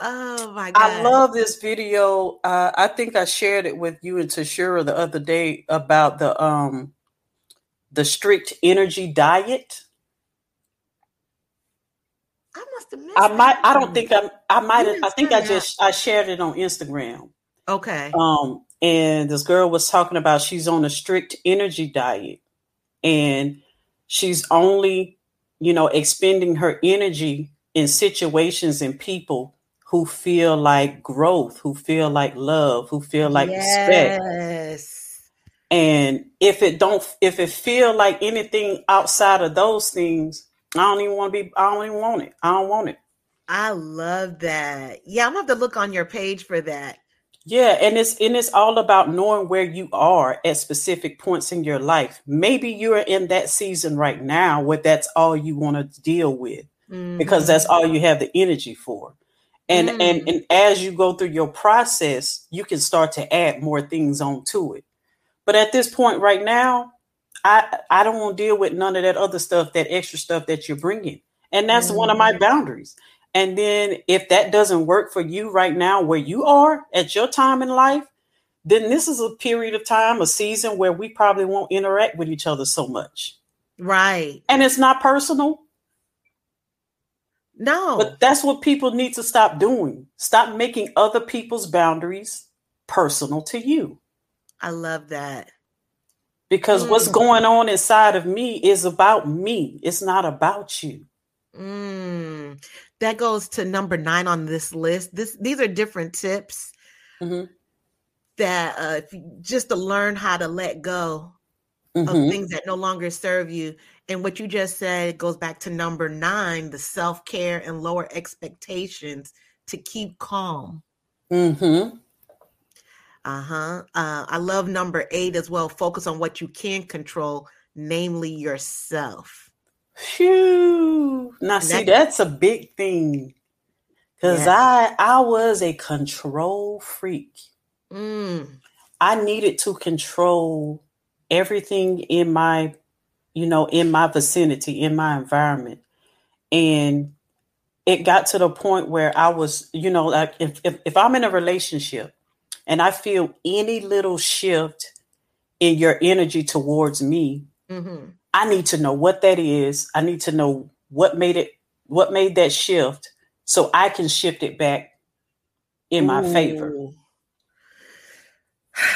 Oh my god! I love this video. Uh, I think I shared it with you and Tashura the other day about the um the strict energy diet. I must have missed. I might. I don't think I. I might. I think I just. I shared it on Instagram. Okay. Um, and this girl was talking about she's on a strict energy diet, and she's only, you know, expending her energy in situations and people who feel like growth, who feel like love, who feel like yes. respect. And if it don't, if it feel like anything outside of those things, I don't even want to be. I don't even want it. I don't want it. I love that. Yeah, I'm gonna have to look on your page for that. Yeah, and it's and it's all about knowing where you are at specific points in your life. Maybe you're in that season right now where that's all you want to deal with mm-hmm. because that's all you have the energy for and mm. and and as you go through your process you can start to add more things onto it but at this point right now i i don't want to deal with none of that other stuff that extra stuff that you're bringing and that's mm. one of my mm. boundaries and then if that doesn't work for you right now where you are at your time in life then this is a period of time a season where we probably won't interact with each other so much right and it's not personal no. But that's what people need to stop doing. Stop making other people's boundaries personal to you. I love that. Because mm. what's going on inside of me is about me. It's not about you. Mm. That goes to number nine on this list. This these are different tips mm-hmm. that uh, just to learn how to let go mm-hmm. of things that no longer serve you and what you just said goes back to number nine the self care and lower expectations to keep calm. Mm-hmm. Uh-huh. Uh, I love number eight as well. Focus on what you can control, namely yourself. Phew. Now, and see, that, that's a big thing. Cause I I was a control freak. Mm. I needed to control everything in my you know, in my vicinity, in my environment. And it got to the point where I was, you know, like if, if, if I'm in a relationship and I feel any little shift in your energy towards me, mm-hmm. I need to know what that is. I need to know what made it, what made that shift so I can shift it back in my Ooh. favor. (sighs)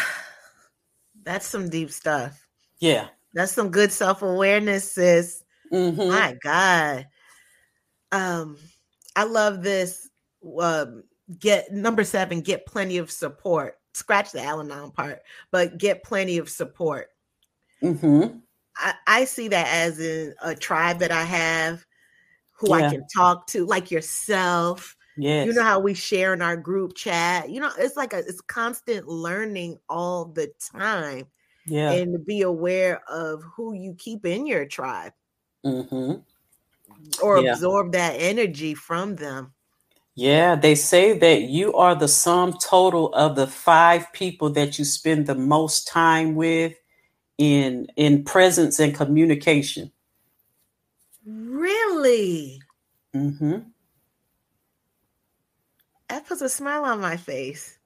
That's some deep stuff. Yeah. That's some good self awareness, sis. Mm-hmm. My God. Um, I love this. um, get number seven, get plenty of support. Scratch the Al Anon part, but get plenty of support. Mm-hmm. I, I see that as in a tribe that I have who Yeah. I can talk to, like yourself. Yes. You know how we share in our group chat. You know, it's like a it's constant learning all the time yeah. and to be aware of who you keep in your tribe mm-hmm. or Yeah. absorb that energy from them. Yeah, they say that you are the sum total of the five people that you spend the most time with in in presence and communication. Really? hmm That puts a smile on my face.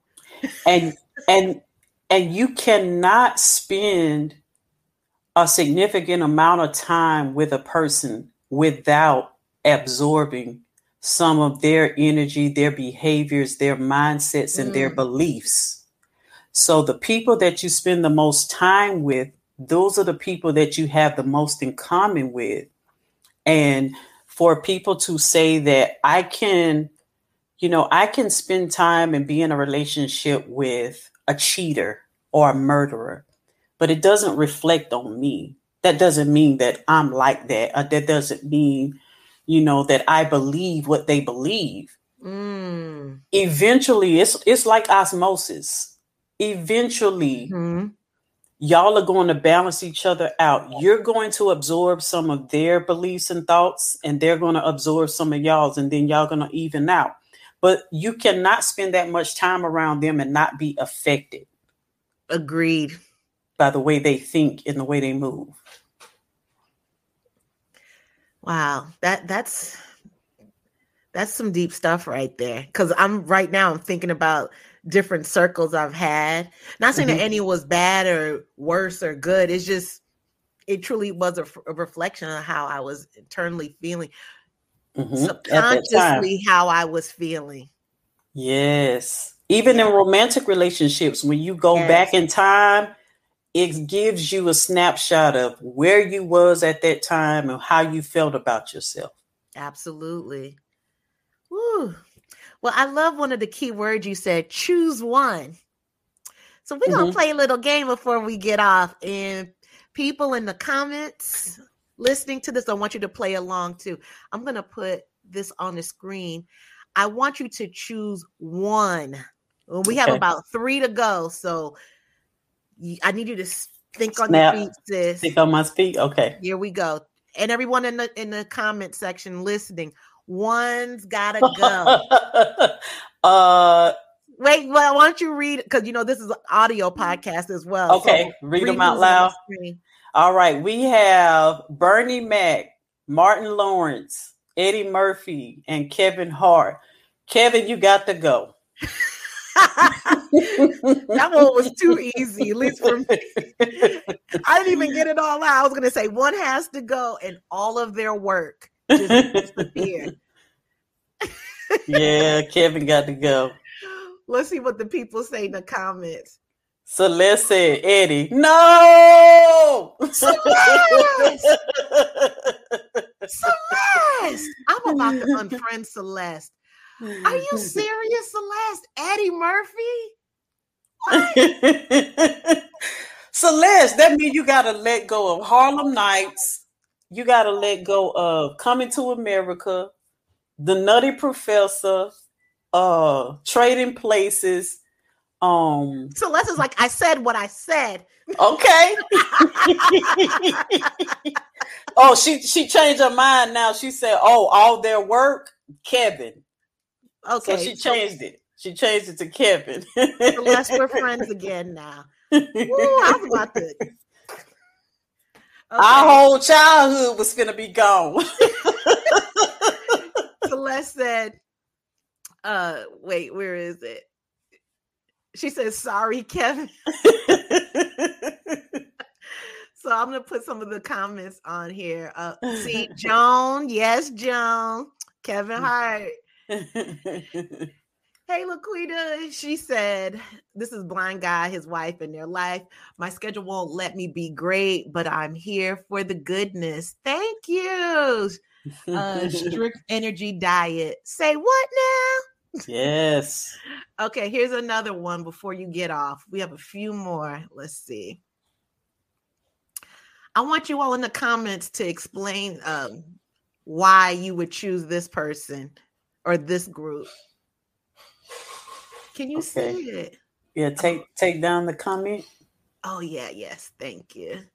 And and and you cannot spend a significant amount of time with a person without absorbing some of their energy, their behaviors, their mindsets, and their Mm. beliefs. So, the people that you spend the most time with, those are the people that you have the most in common with. And for people to say that I can, you know, I can spend time and be in a relationship with a cheater or a murderer, but it doesn't reflect on me. That doesn't mean that I'm like that. Or that doesn't mean, you know, that I believe what they believe. Mm. Eventually, it's it's like osmosis. Eventually, Mhm. Y'all are going to balance each other out. You're going to absorb some of their beliefs and thoughts, and they're going to absorb some of y'all's, and then y'all going to even out. But you cannot spend that much time around them and not be affected Agreed. by the way they think and the way they move. Wow. That that's that's some deep stuff right there. Cause I'm right now I'm thinking about different circles I've had. Not saying Mhm. that any was bad or worse or good. It's just it truly was a reflection of how I was internally feeling, Mhm. Time. subconsciously how I was feeling. Yes. Even in romantic relationships, when you go Yes. back in time, it gives you a snapshot of where you was at that time and how you felt about yourself. Absolutely. Woo. Well, I love one of the key words you said, choose one. So we're gonna Mhm. play a little game before we get off. And people in the comments listening to this, I want you to play along too. I'm gonna put this on the screen. I want you to choose one. Well, We have about three to go. So I need you to think on Snap. your feet, sis. Think on my feet? Okay. Here we go. And everyone in the in the comment section listening, one's gotta (laughs) go. uh Wait, well, why don't you read because you know this is an audio podcast as well. okay, read them out loud. All right, we have Bernie Mac, Martin Lawrence, Eddie Murphy, and Kevin Hart. Kevin, you got to go. (laughs) that one was too easy, at least for me. I didn't even get it all out. I was gonna say one has to go, and all of their work just (laughs) disappeared. yeah, Kevin got to go. Let's see what the people say in the comments. Celeste said, Eddie, no! Celeste! Celeste! I'm about to unfriend Celeste. Are you serious, Celeste? Eddie Murphy? (laughs) Celeste, that means you got to let go of Harlem Nights. You got to let go of Coming to America, The Nutty Professor, uh, Trading Places. Um, Celeste is like, I said what I said. okay. (laughs) oh, she she changed her mind now. She said, "Oh, all their work, Kevin." Okay, so she so changed it. She changed it to Kevin. Celeste, we're friends again now. (laughs) Ooh, I was about to. Our whole childhood was gonna be gone. (laughs) Celeste said, uh, wait, where is it? She says, sorry, Kevin. (laughs) So I'm gonna put some of the comments on here. Uh, see, (laughs) Joan, yes, Joan, Kevin Hart. Hey, Laquita, she said, This is Blind Guy, his wife, and their life. My schedule won't let me be great, but I'm here for the goodness. Thank you. Uh, (laughs) strict energy diet. Say what now? Yes. (laughs) Okay, here's another one before you get off. We have a few more. Let's see. I want you all in the comments to explain um, why you would choose this person or this group. Can you Okay. see it? Yeah, oh. take take down the comment. Oh, yeah, yes. Thank you.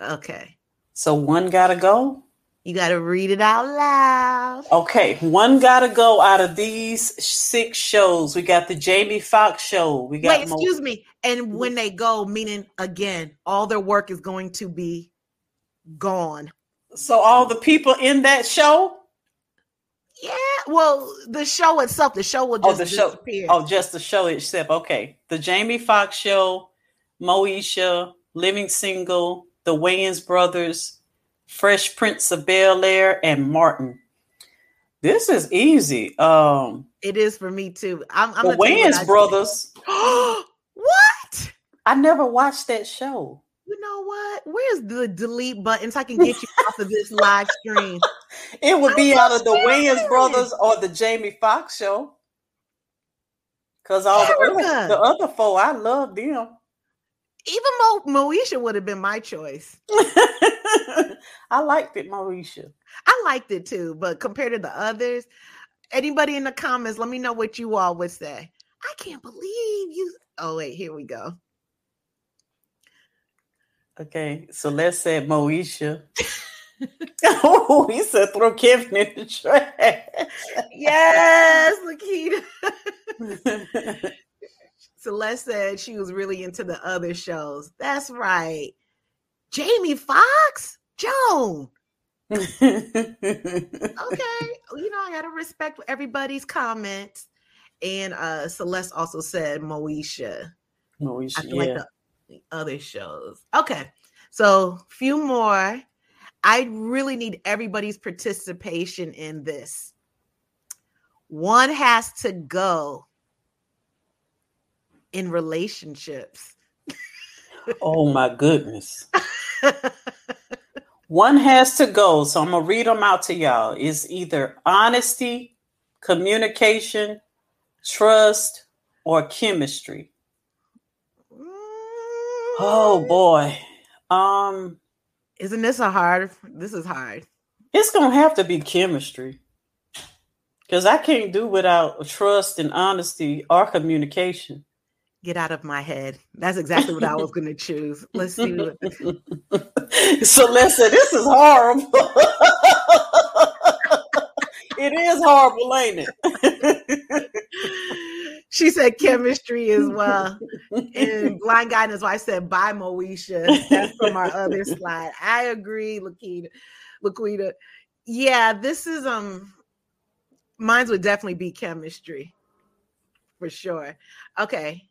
Okay. So one gotta go. You got to read it out loud. Okay, one gotta go out of these six shows. We got the Jamie Foxx show. We got Wait, Mo- excuse me. And when they go, meaning again, all their work is going to be gone. so all the people in that show. Yeah, well, the show itself, the show will Oh, just the show- disappear. Oh, just the show itself. Okay, the Jamie Foxx show, Moesha, Living Single, the Wayans brothers, Fresh Prince of Bel Air, and Martin. This is easy. Um, It is for me too. I'm, I'm the gonna tell you what I Wayans brothers. (gasps) what? I never watched that show. You know what? Where's the delete button so I can get you (laughs) off of this live stream? It would be out of the serious. brothers or the Jamie Foxx show. Cause all the other, the other four, I love them. Even Mo Moesha would have been my choice. (laughs) I liked it, Mauricia. I liked it too, but compared to the others, anybody in the comments, let me know what you all would say. I can't believe you. Oh wait, here we go. Okay, so let's say Moesha. oh, (laughs) he said throw Kevin in the trash. Yes, Laquita. (laughs) Celeste said she was really into the other shows. That's right. Jamie Foxx, Joan. Okay, you know I gotta respect everybody's comments. And uh Celeste also said Moesha. Moesha, I feel like the, the other shows. Okay, so few more. I really need everybody's participation in this. One has to go in relationships. Oh my goodness. (laughs) One has to go, so I'm gonna read them out to y'all. It's either honesty, communication, trust, or chemistry. Oh boy. Um, Isn't this a hard? This is hard. it's gonna have to be chemistry. Because I can't do without trust and honesty or communication. Get out of my head. That's exactly what I was to choose. Let's see. What, (laughs) so listen, this is horrible. (laughs) it is horrible, ain't it? (laughs) she said chemistry as (laughs) well. And blind guy and his wife said bye Moesha. That's from our other slide. I agree, Laquita. Laquita. Yeah, this is um mine's would definitely be chemistry for sure. Okay.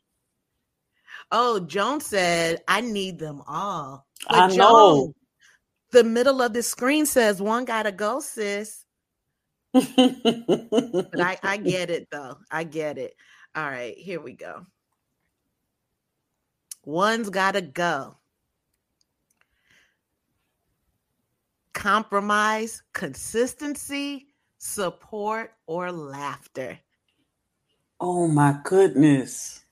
Oh, Joan said, I need them all. But I know. Joan, the middle of the screen says one gotta go, sis. (laughs) But I, I get it though. I get it. All right, here we go. One's gotta go. Compromise, consistency, support, or laughter. oh my goodness.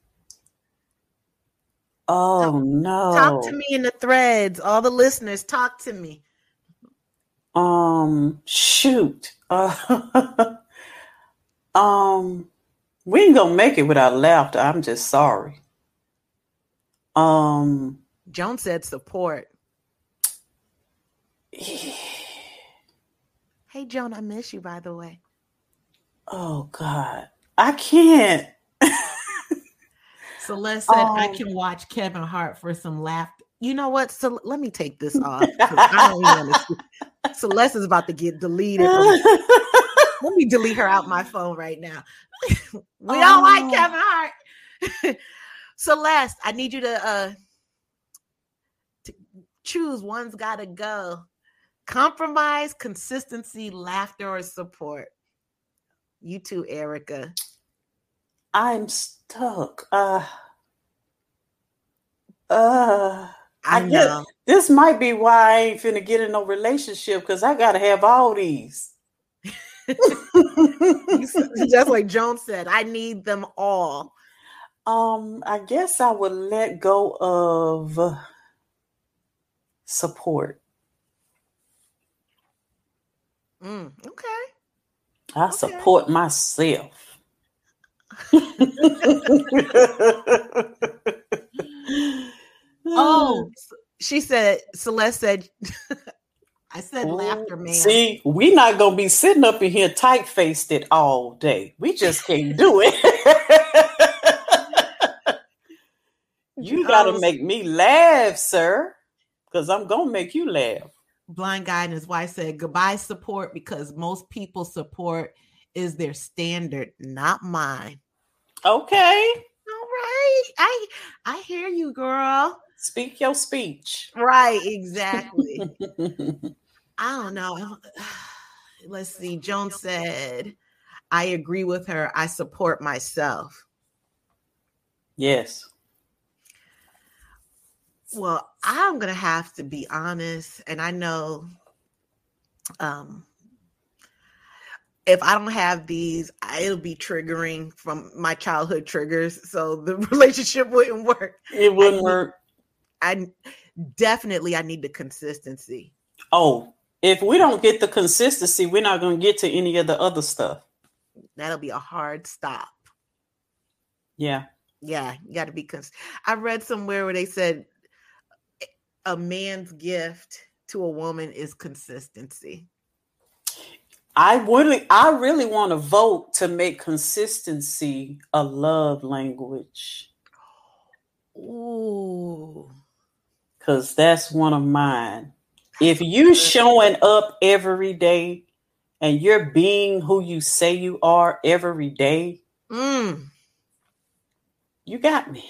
Oh no. Talk to me in the threads. All the listeners, talk to me. Um shoot. Uh, (laughs) um we ain't gonna make it without laughter. I'm just sorry. Um Joan said support. (sighs) Hey, Joan, I miss you, by the way. oh God. I can't. Celeste said I Um, can watch Kevin Hart for some laughter. You know what? So let me take this off. I don't even Celeste is about to get deleted. (laughs) let me delete her out my phone right now. (laughs) we don't like Oh. Kevin Hart. (laughs) Celeste, I need you to uh to choose one's gotta go. Compromise, consistency, laughter, or support. You too, Erica. I'm stuck. Uh uh I I know. this might be why I ain't finna get in no relationship because I gotta have all these. (laughs) Just like Joan said, I need them all. Um, I guess I would let go of support. Mm, okay. I Okay. support myself. (laughs) Oh, (laughs) she said, Celeste said, I said laughter, man. See, we not gonna be sitting up in here tight faced it all day. We just can't do it. (laughs) you gotta make me laugh, sir. Because I'm gonna make you laugh. blind guy and his wife said goodbye support because most people support is their standard, not mine. Okay. All right. I I hear you, girl. Speak your speech. Right, exactly. (laughs) I don't know. (sighs) Let's see. Joan said, I agree with her. I support myself. yes. Well, I'm gonna have to be honest, and I know um if I don't have these, it'll be triggering from my childhood triggers. So the (laughs) relationship wouldn't work. It wouldn't need- work. I definitely I need the consistency. Oh, if we don't get the consistency, we're not gonna get to any of the other stuff. That'll be a hard stop. Yeah. Yeah, you got to be. Cons- I read somewhere where they said a man's gift to a woman is consistency. I really, I really want to vote to make consistency a love language Ooh, because that's one of mine. If you showing up every day and you're being who you say you are every day, mm, you got me.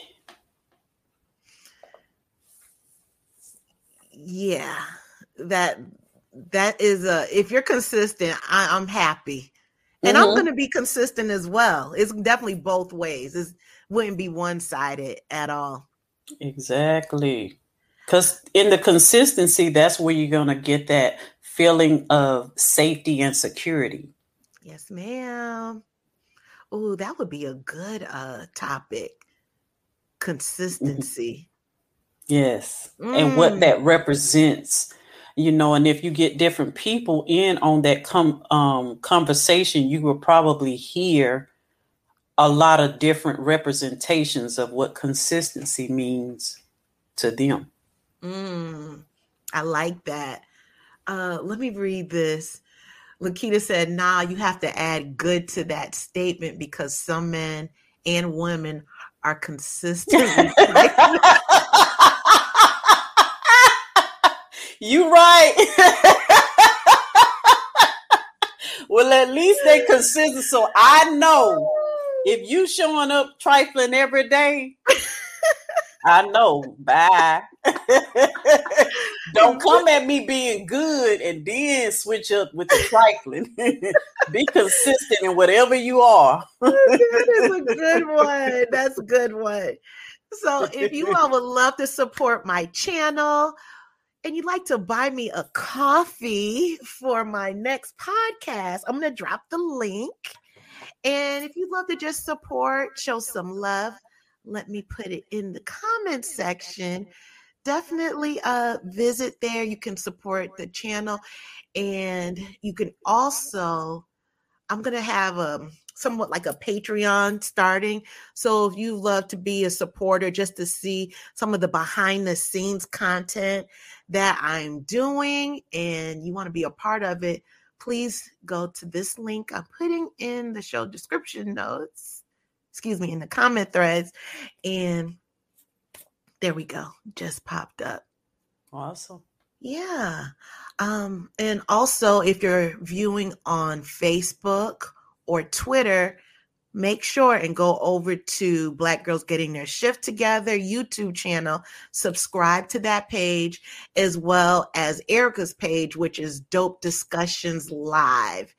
yeah, that that is a. If you're consistent, I, I'm happy, and I'm Mhm. going to be consistent as well. It's definitely both ways. It wouldn't be one sided at all. Exactly. Because in the consistency, that's where you're going to get that feeling of safety and security. Yes, ma'am. Oh, that would be a good uh topic. Consistency. Yes. And what Mm. that represents, you know, and if you get different people in on that com- um, conversation, you will probably hear a lot of different representations of what consistency means to them. Mm, I like that. Uh, let me read this. Laquita said, nah, you have to add good to that statement because some men and women are consistently (laughs) you right. (laughs) well, at least they consistent. So I know if you showing up trifling every day, I know. Bye. Don't come at me being good and then switch up with the trifling. (laughs) Be consistent in whatever you are. that is a good one. That's a good one. So, if you all would love to support my channel and you'd like to buy me a coffee for my next podcast, I'm going to drop the link. And if you'd love to just support, show some love, let me put it in the comment section. Definitely uh visit there. You can support the channel and you can also I'm going to have a somewhat like a Patreon starting. So if you love to be a supporter just to see some of the behind the scenes content that I'm doing and you want to be a part of it, please go to this link I'm putting in the show description notes. Excuse me, in the comment threads and there we go. Just popped up. Awesome. Yeah. Um, and also, if you're viewing on Facebook or Twitter, make sure and go over to Black Girls Getting Their Shift Together YouTube channel, subscribe to that page, as well as Erica's page, which is Dope Discussions Live.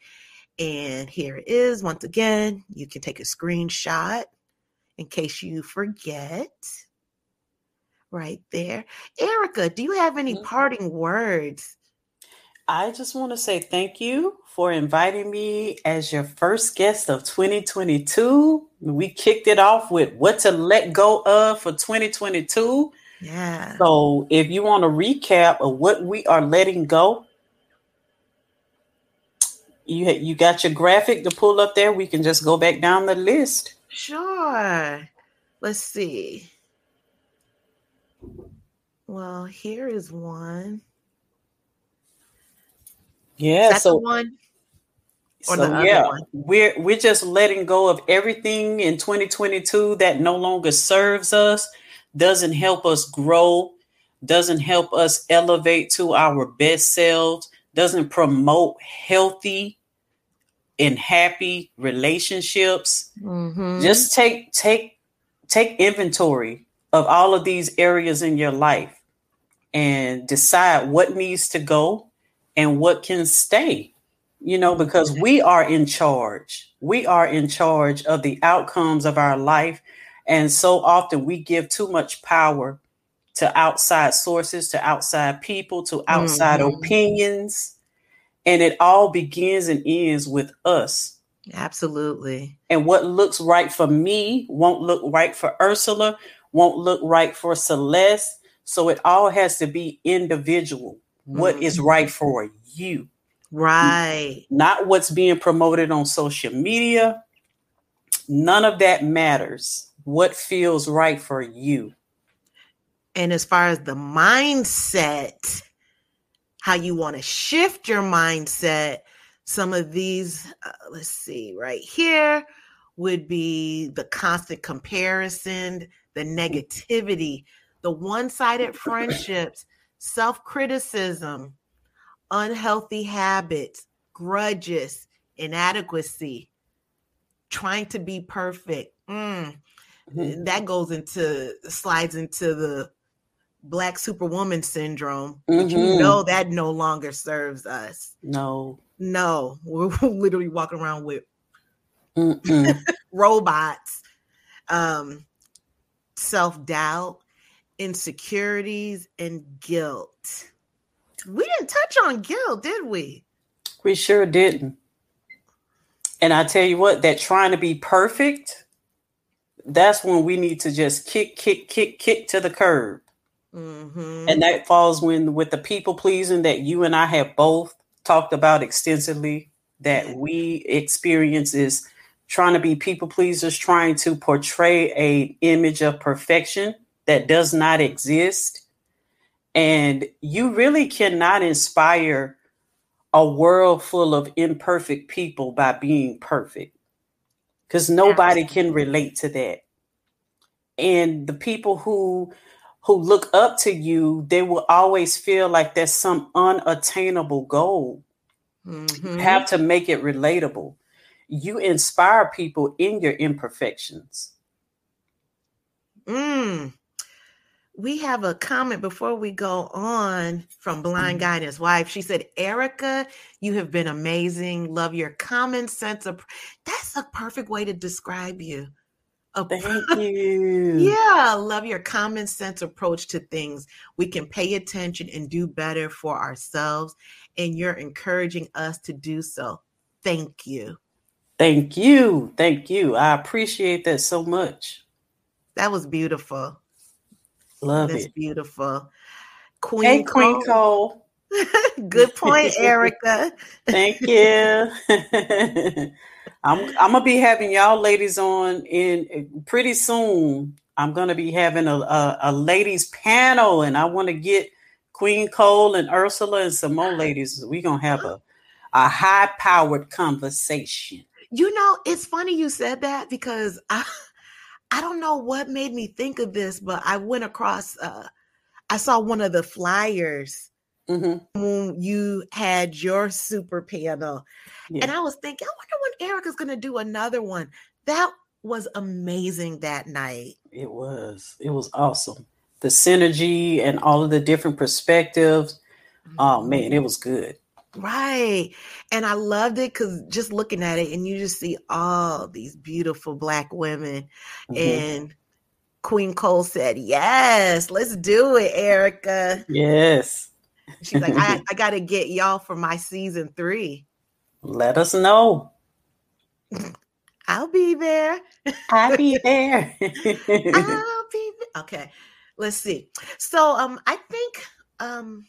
And here it is. Once again, you can take a screenshot in case you forget. Right there. Erica, do you have any Mhm. parting words? I just want to say thank you for inviting me as your first guest of 2022. We kicked it off with what to let go of for 2022. Yeah. So, if you want a recap of what we are letting go, you you got your graphic to pull up there. We can just go back down the list. Sure. Let's see. Well, here is one. Yeah. That's so one. Or so yeah, one. we're we're just letting go of everything in 2022 that no longer serves us, doesn't help us grow, doesn't help us elevate to our best selves, doesn't promote healthy and happy relationships. Mhm. Just take take take inventory of all of these areas in your life and decide what needs to go and what can stay. You know, because we are in charge. We are in charge of the outcomes of our life. And so often we give too much power to outside sources, to outside people, to outside Mhm. opinions. And it all begins and ends with us. Absolutely. And what looks right for me won't look right for Ursula, won't look right for Celeste. So it all has to be individual. What is Mhm. right for you, Right. not what's being promoted on social media. None of that matters. What feels right for you. And as far as the mindset, how you want to shift your mindset, some of these, uh, let's see, right here would be the constant comparison, the negativity, the one sided friendships, self criticism, unhealthy habits, grudges, inadequacy, trying to be perfect. Mm, Mhm. that goes into slides into the black superwoman syndrome but you Mhm. know that no longer serves us No. no (laughs) we're literally walking around with (laughs) robots um self-doubt insecurities and guilt we didn't touch on guilt did we we sure didn't. And I tell you what, that trying to be perfect, that's when we need to just kick, kick, kick, kick to the curb. Mm-hmm. And that falls when with the people pleasing that you and I have both talked about extensively that we experience is trying to be people pleasers, trying to portray a image of perfection that does not exist. And you really cannot inspire a world full of imperfect people by being perfect because nobody can relate to that. And the people who who look up to you, they will always feel like there's some unattainable goal. Mhm. You have to make it relatable. You inspire people in your imperfections. Mm. We have a comment before we go on from Blind Guy and his wife. She said, Erica, you have been amazing. Love your common sense of that's a perfect way to describe you. A Thank (laughs) you. yeah, love your common sense approach to things. We can pay attention and do better for ourselves, and you're encouraging us to do so. Thank you. Thank you. Thank you. I appreciate that so much. That was beautiful. Love That's it. beautiful. Queen, Hey, Queen Cole. Cole. (laughs) Good point, (laughs) Erica. Thank you. I'm I'm gonna be having y'all ladies on in pretty soon. I'm gonna be having a a, a ladies panel, and I want to get Queen Cole and Ursula and some more ladies. We're gonna have a a high powered conversation. You know, it's funny you said that because I I don't know what made me think of this, but I went across uh I saw one of the flyers hmm when you had your super panel. Yeah. And I was thinking, I wonder when Erica's gonna do another one. That was amazing that night. It was. It was awesome. The synergy and all of the different perspectives. Oh man, it was good. Right. And I loved it because just looking at it, and you just see all these beautiful black women. Mhm. And Queen Cole said, Yes, let's do it, Erica. Yes. She's like, I, (laughs) I got to get y'all for my season three. Let us know. I'll be there. I'll be (laughs) there. I'll be there. Okay, let's see. So, um, I think um,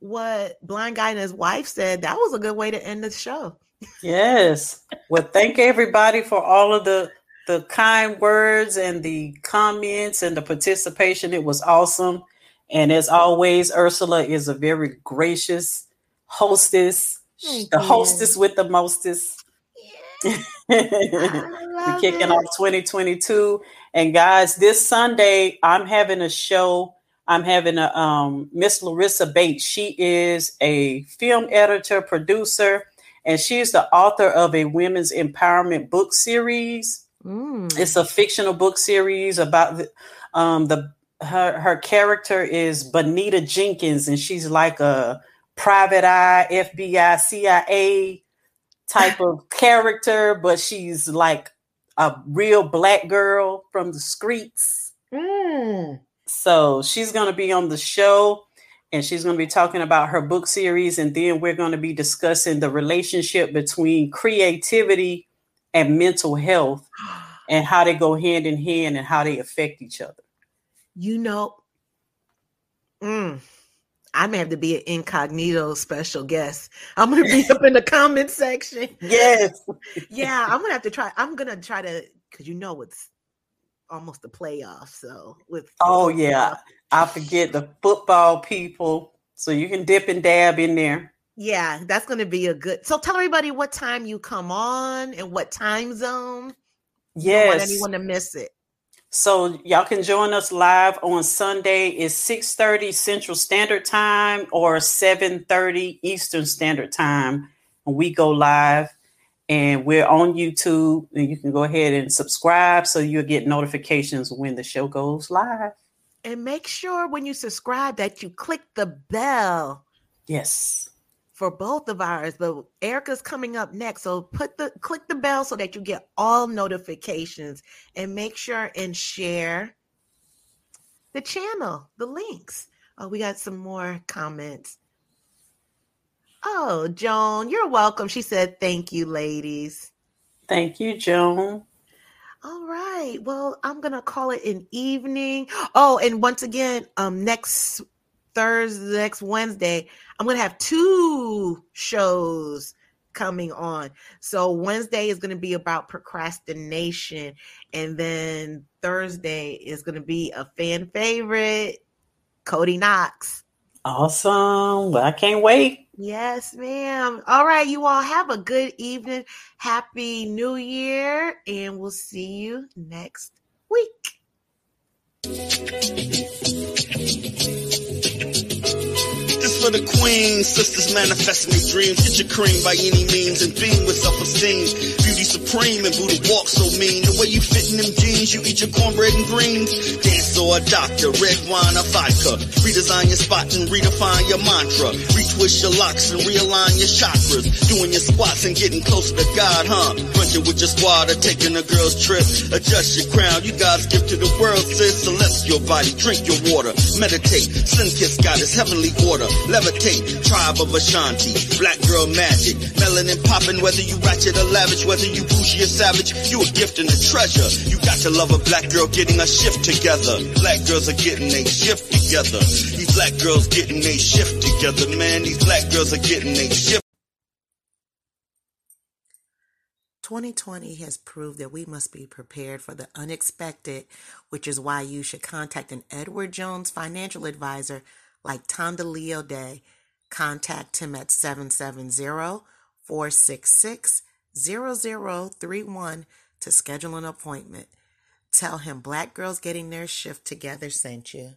what blind guy and his wife said that was a good way to end the show. Yes. Well, thank everybody for all of the the kind words and the comments and the participation. It was awesome. And as always, Ursula is a very gracious hostess, Thank the you. hostess with the mostest. (laughs) I We're kicking it. off 2022. And guys, this Sunday, I'm having a show. I'm having a um Miss Larissa Bates. She is a film editor, producer, and she's the author of a women's empowerment book series. Mm. It's a fictional book series about the, um the her her character is Bonita Jenkins, and she's like a private eye FBI CIA type of character, but she's like a real black girl from the streets. Mm. So she's going to be on the show and she's going to be talking about her book series. And then we're going to be discussing the relationship between creativity and mental health (gasps) and how they go hand in hand and how they affect each other. You know, mm, I may have to be an incognito special guest. I'm gonna be up in the comment section. Yes. Yeah, I'm gonna have to try. I'm gonna try to because you know it's almost the playoffs. So with Oh, yeah. I forget the football people. So you can dip and dab in there. yeah, that's gonna be a good. So tell everybody what time you come on and what time zone. You don't want Yes. anyone to miss it. So y'all can join us live on Sunday. It's 6:30 Central Standard Time or 7:30 Eastern Standard Time. And we go live and we're on YouTube and you can go ahead and subscribe so you'll get notifications when the show goes live. And make sure when you subscribe that you click the bell Yes. For both of ours. But Erica's coming up next. So put the click the bell so that you get all notifications and make sure and share the channel, the links. Oh, we got some more comments. Oh, Joan, you're welcome. She said, Thank you, ladies. Thank you, Joan. All right. Well, I'm gonna call it an evening. Oh, and once again, um, next Thursday, next Wednesday, I'm gonna have two shows coming on. So Wednesday is gonna be about procrastination, and then Thursday is gonna be a fan favorite, Cody Knox. Awesome. Well, I can't wait. Yes, ma'am. All right, you all have a good evening. Happy New Year, and we'll see you next week. The queens, sisters manifesting their dreams. Get your cream by any means and beam with self-esteem. Supreme and Buddha walk so mean. The way you fit in them jeans, you eat your cornbread and greens. Dance or a doctor, red wine or vodka. Redesign your spot and redefine your mantra. Retwist your locks and realign your chakras. Doing your squats and getting closer to God, huh? Bunching with your squad or taking a girl's trip. Adjust your crown, you God's gift to the world, sis. Celestial body, drink your water. Meditate, sun kiss God is heavenly order. Levitate, tribe of Ashanti. Black girl magic, melanin popping, whether you ratchet or lavish, whether you bougie or savage, you a gift and a treasure. You got to love a black girl getting a shift together. Black girls are getting a shift together. These black girls getting a shift together, man. These black girls are getting a shift. 2020 has proved that we must be prepared for the unexpected, which is why you should contact an Edward Jones financial advisor like Tom DeLeo Day. Contact him at 770-466-0031 to schedule an appointment. Tell him Black Girls Getting Their Shift Together sent you.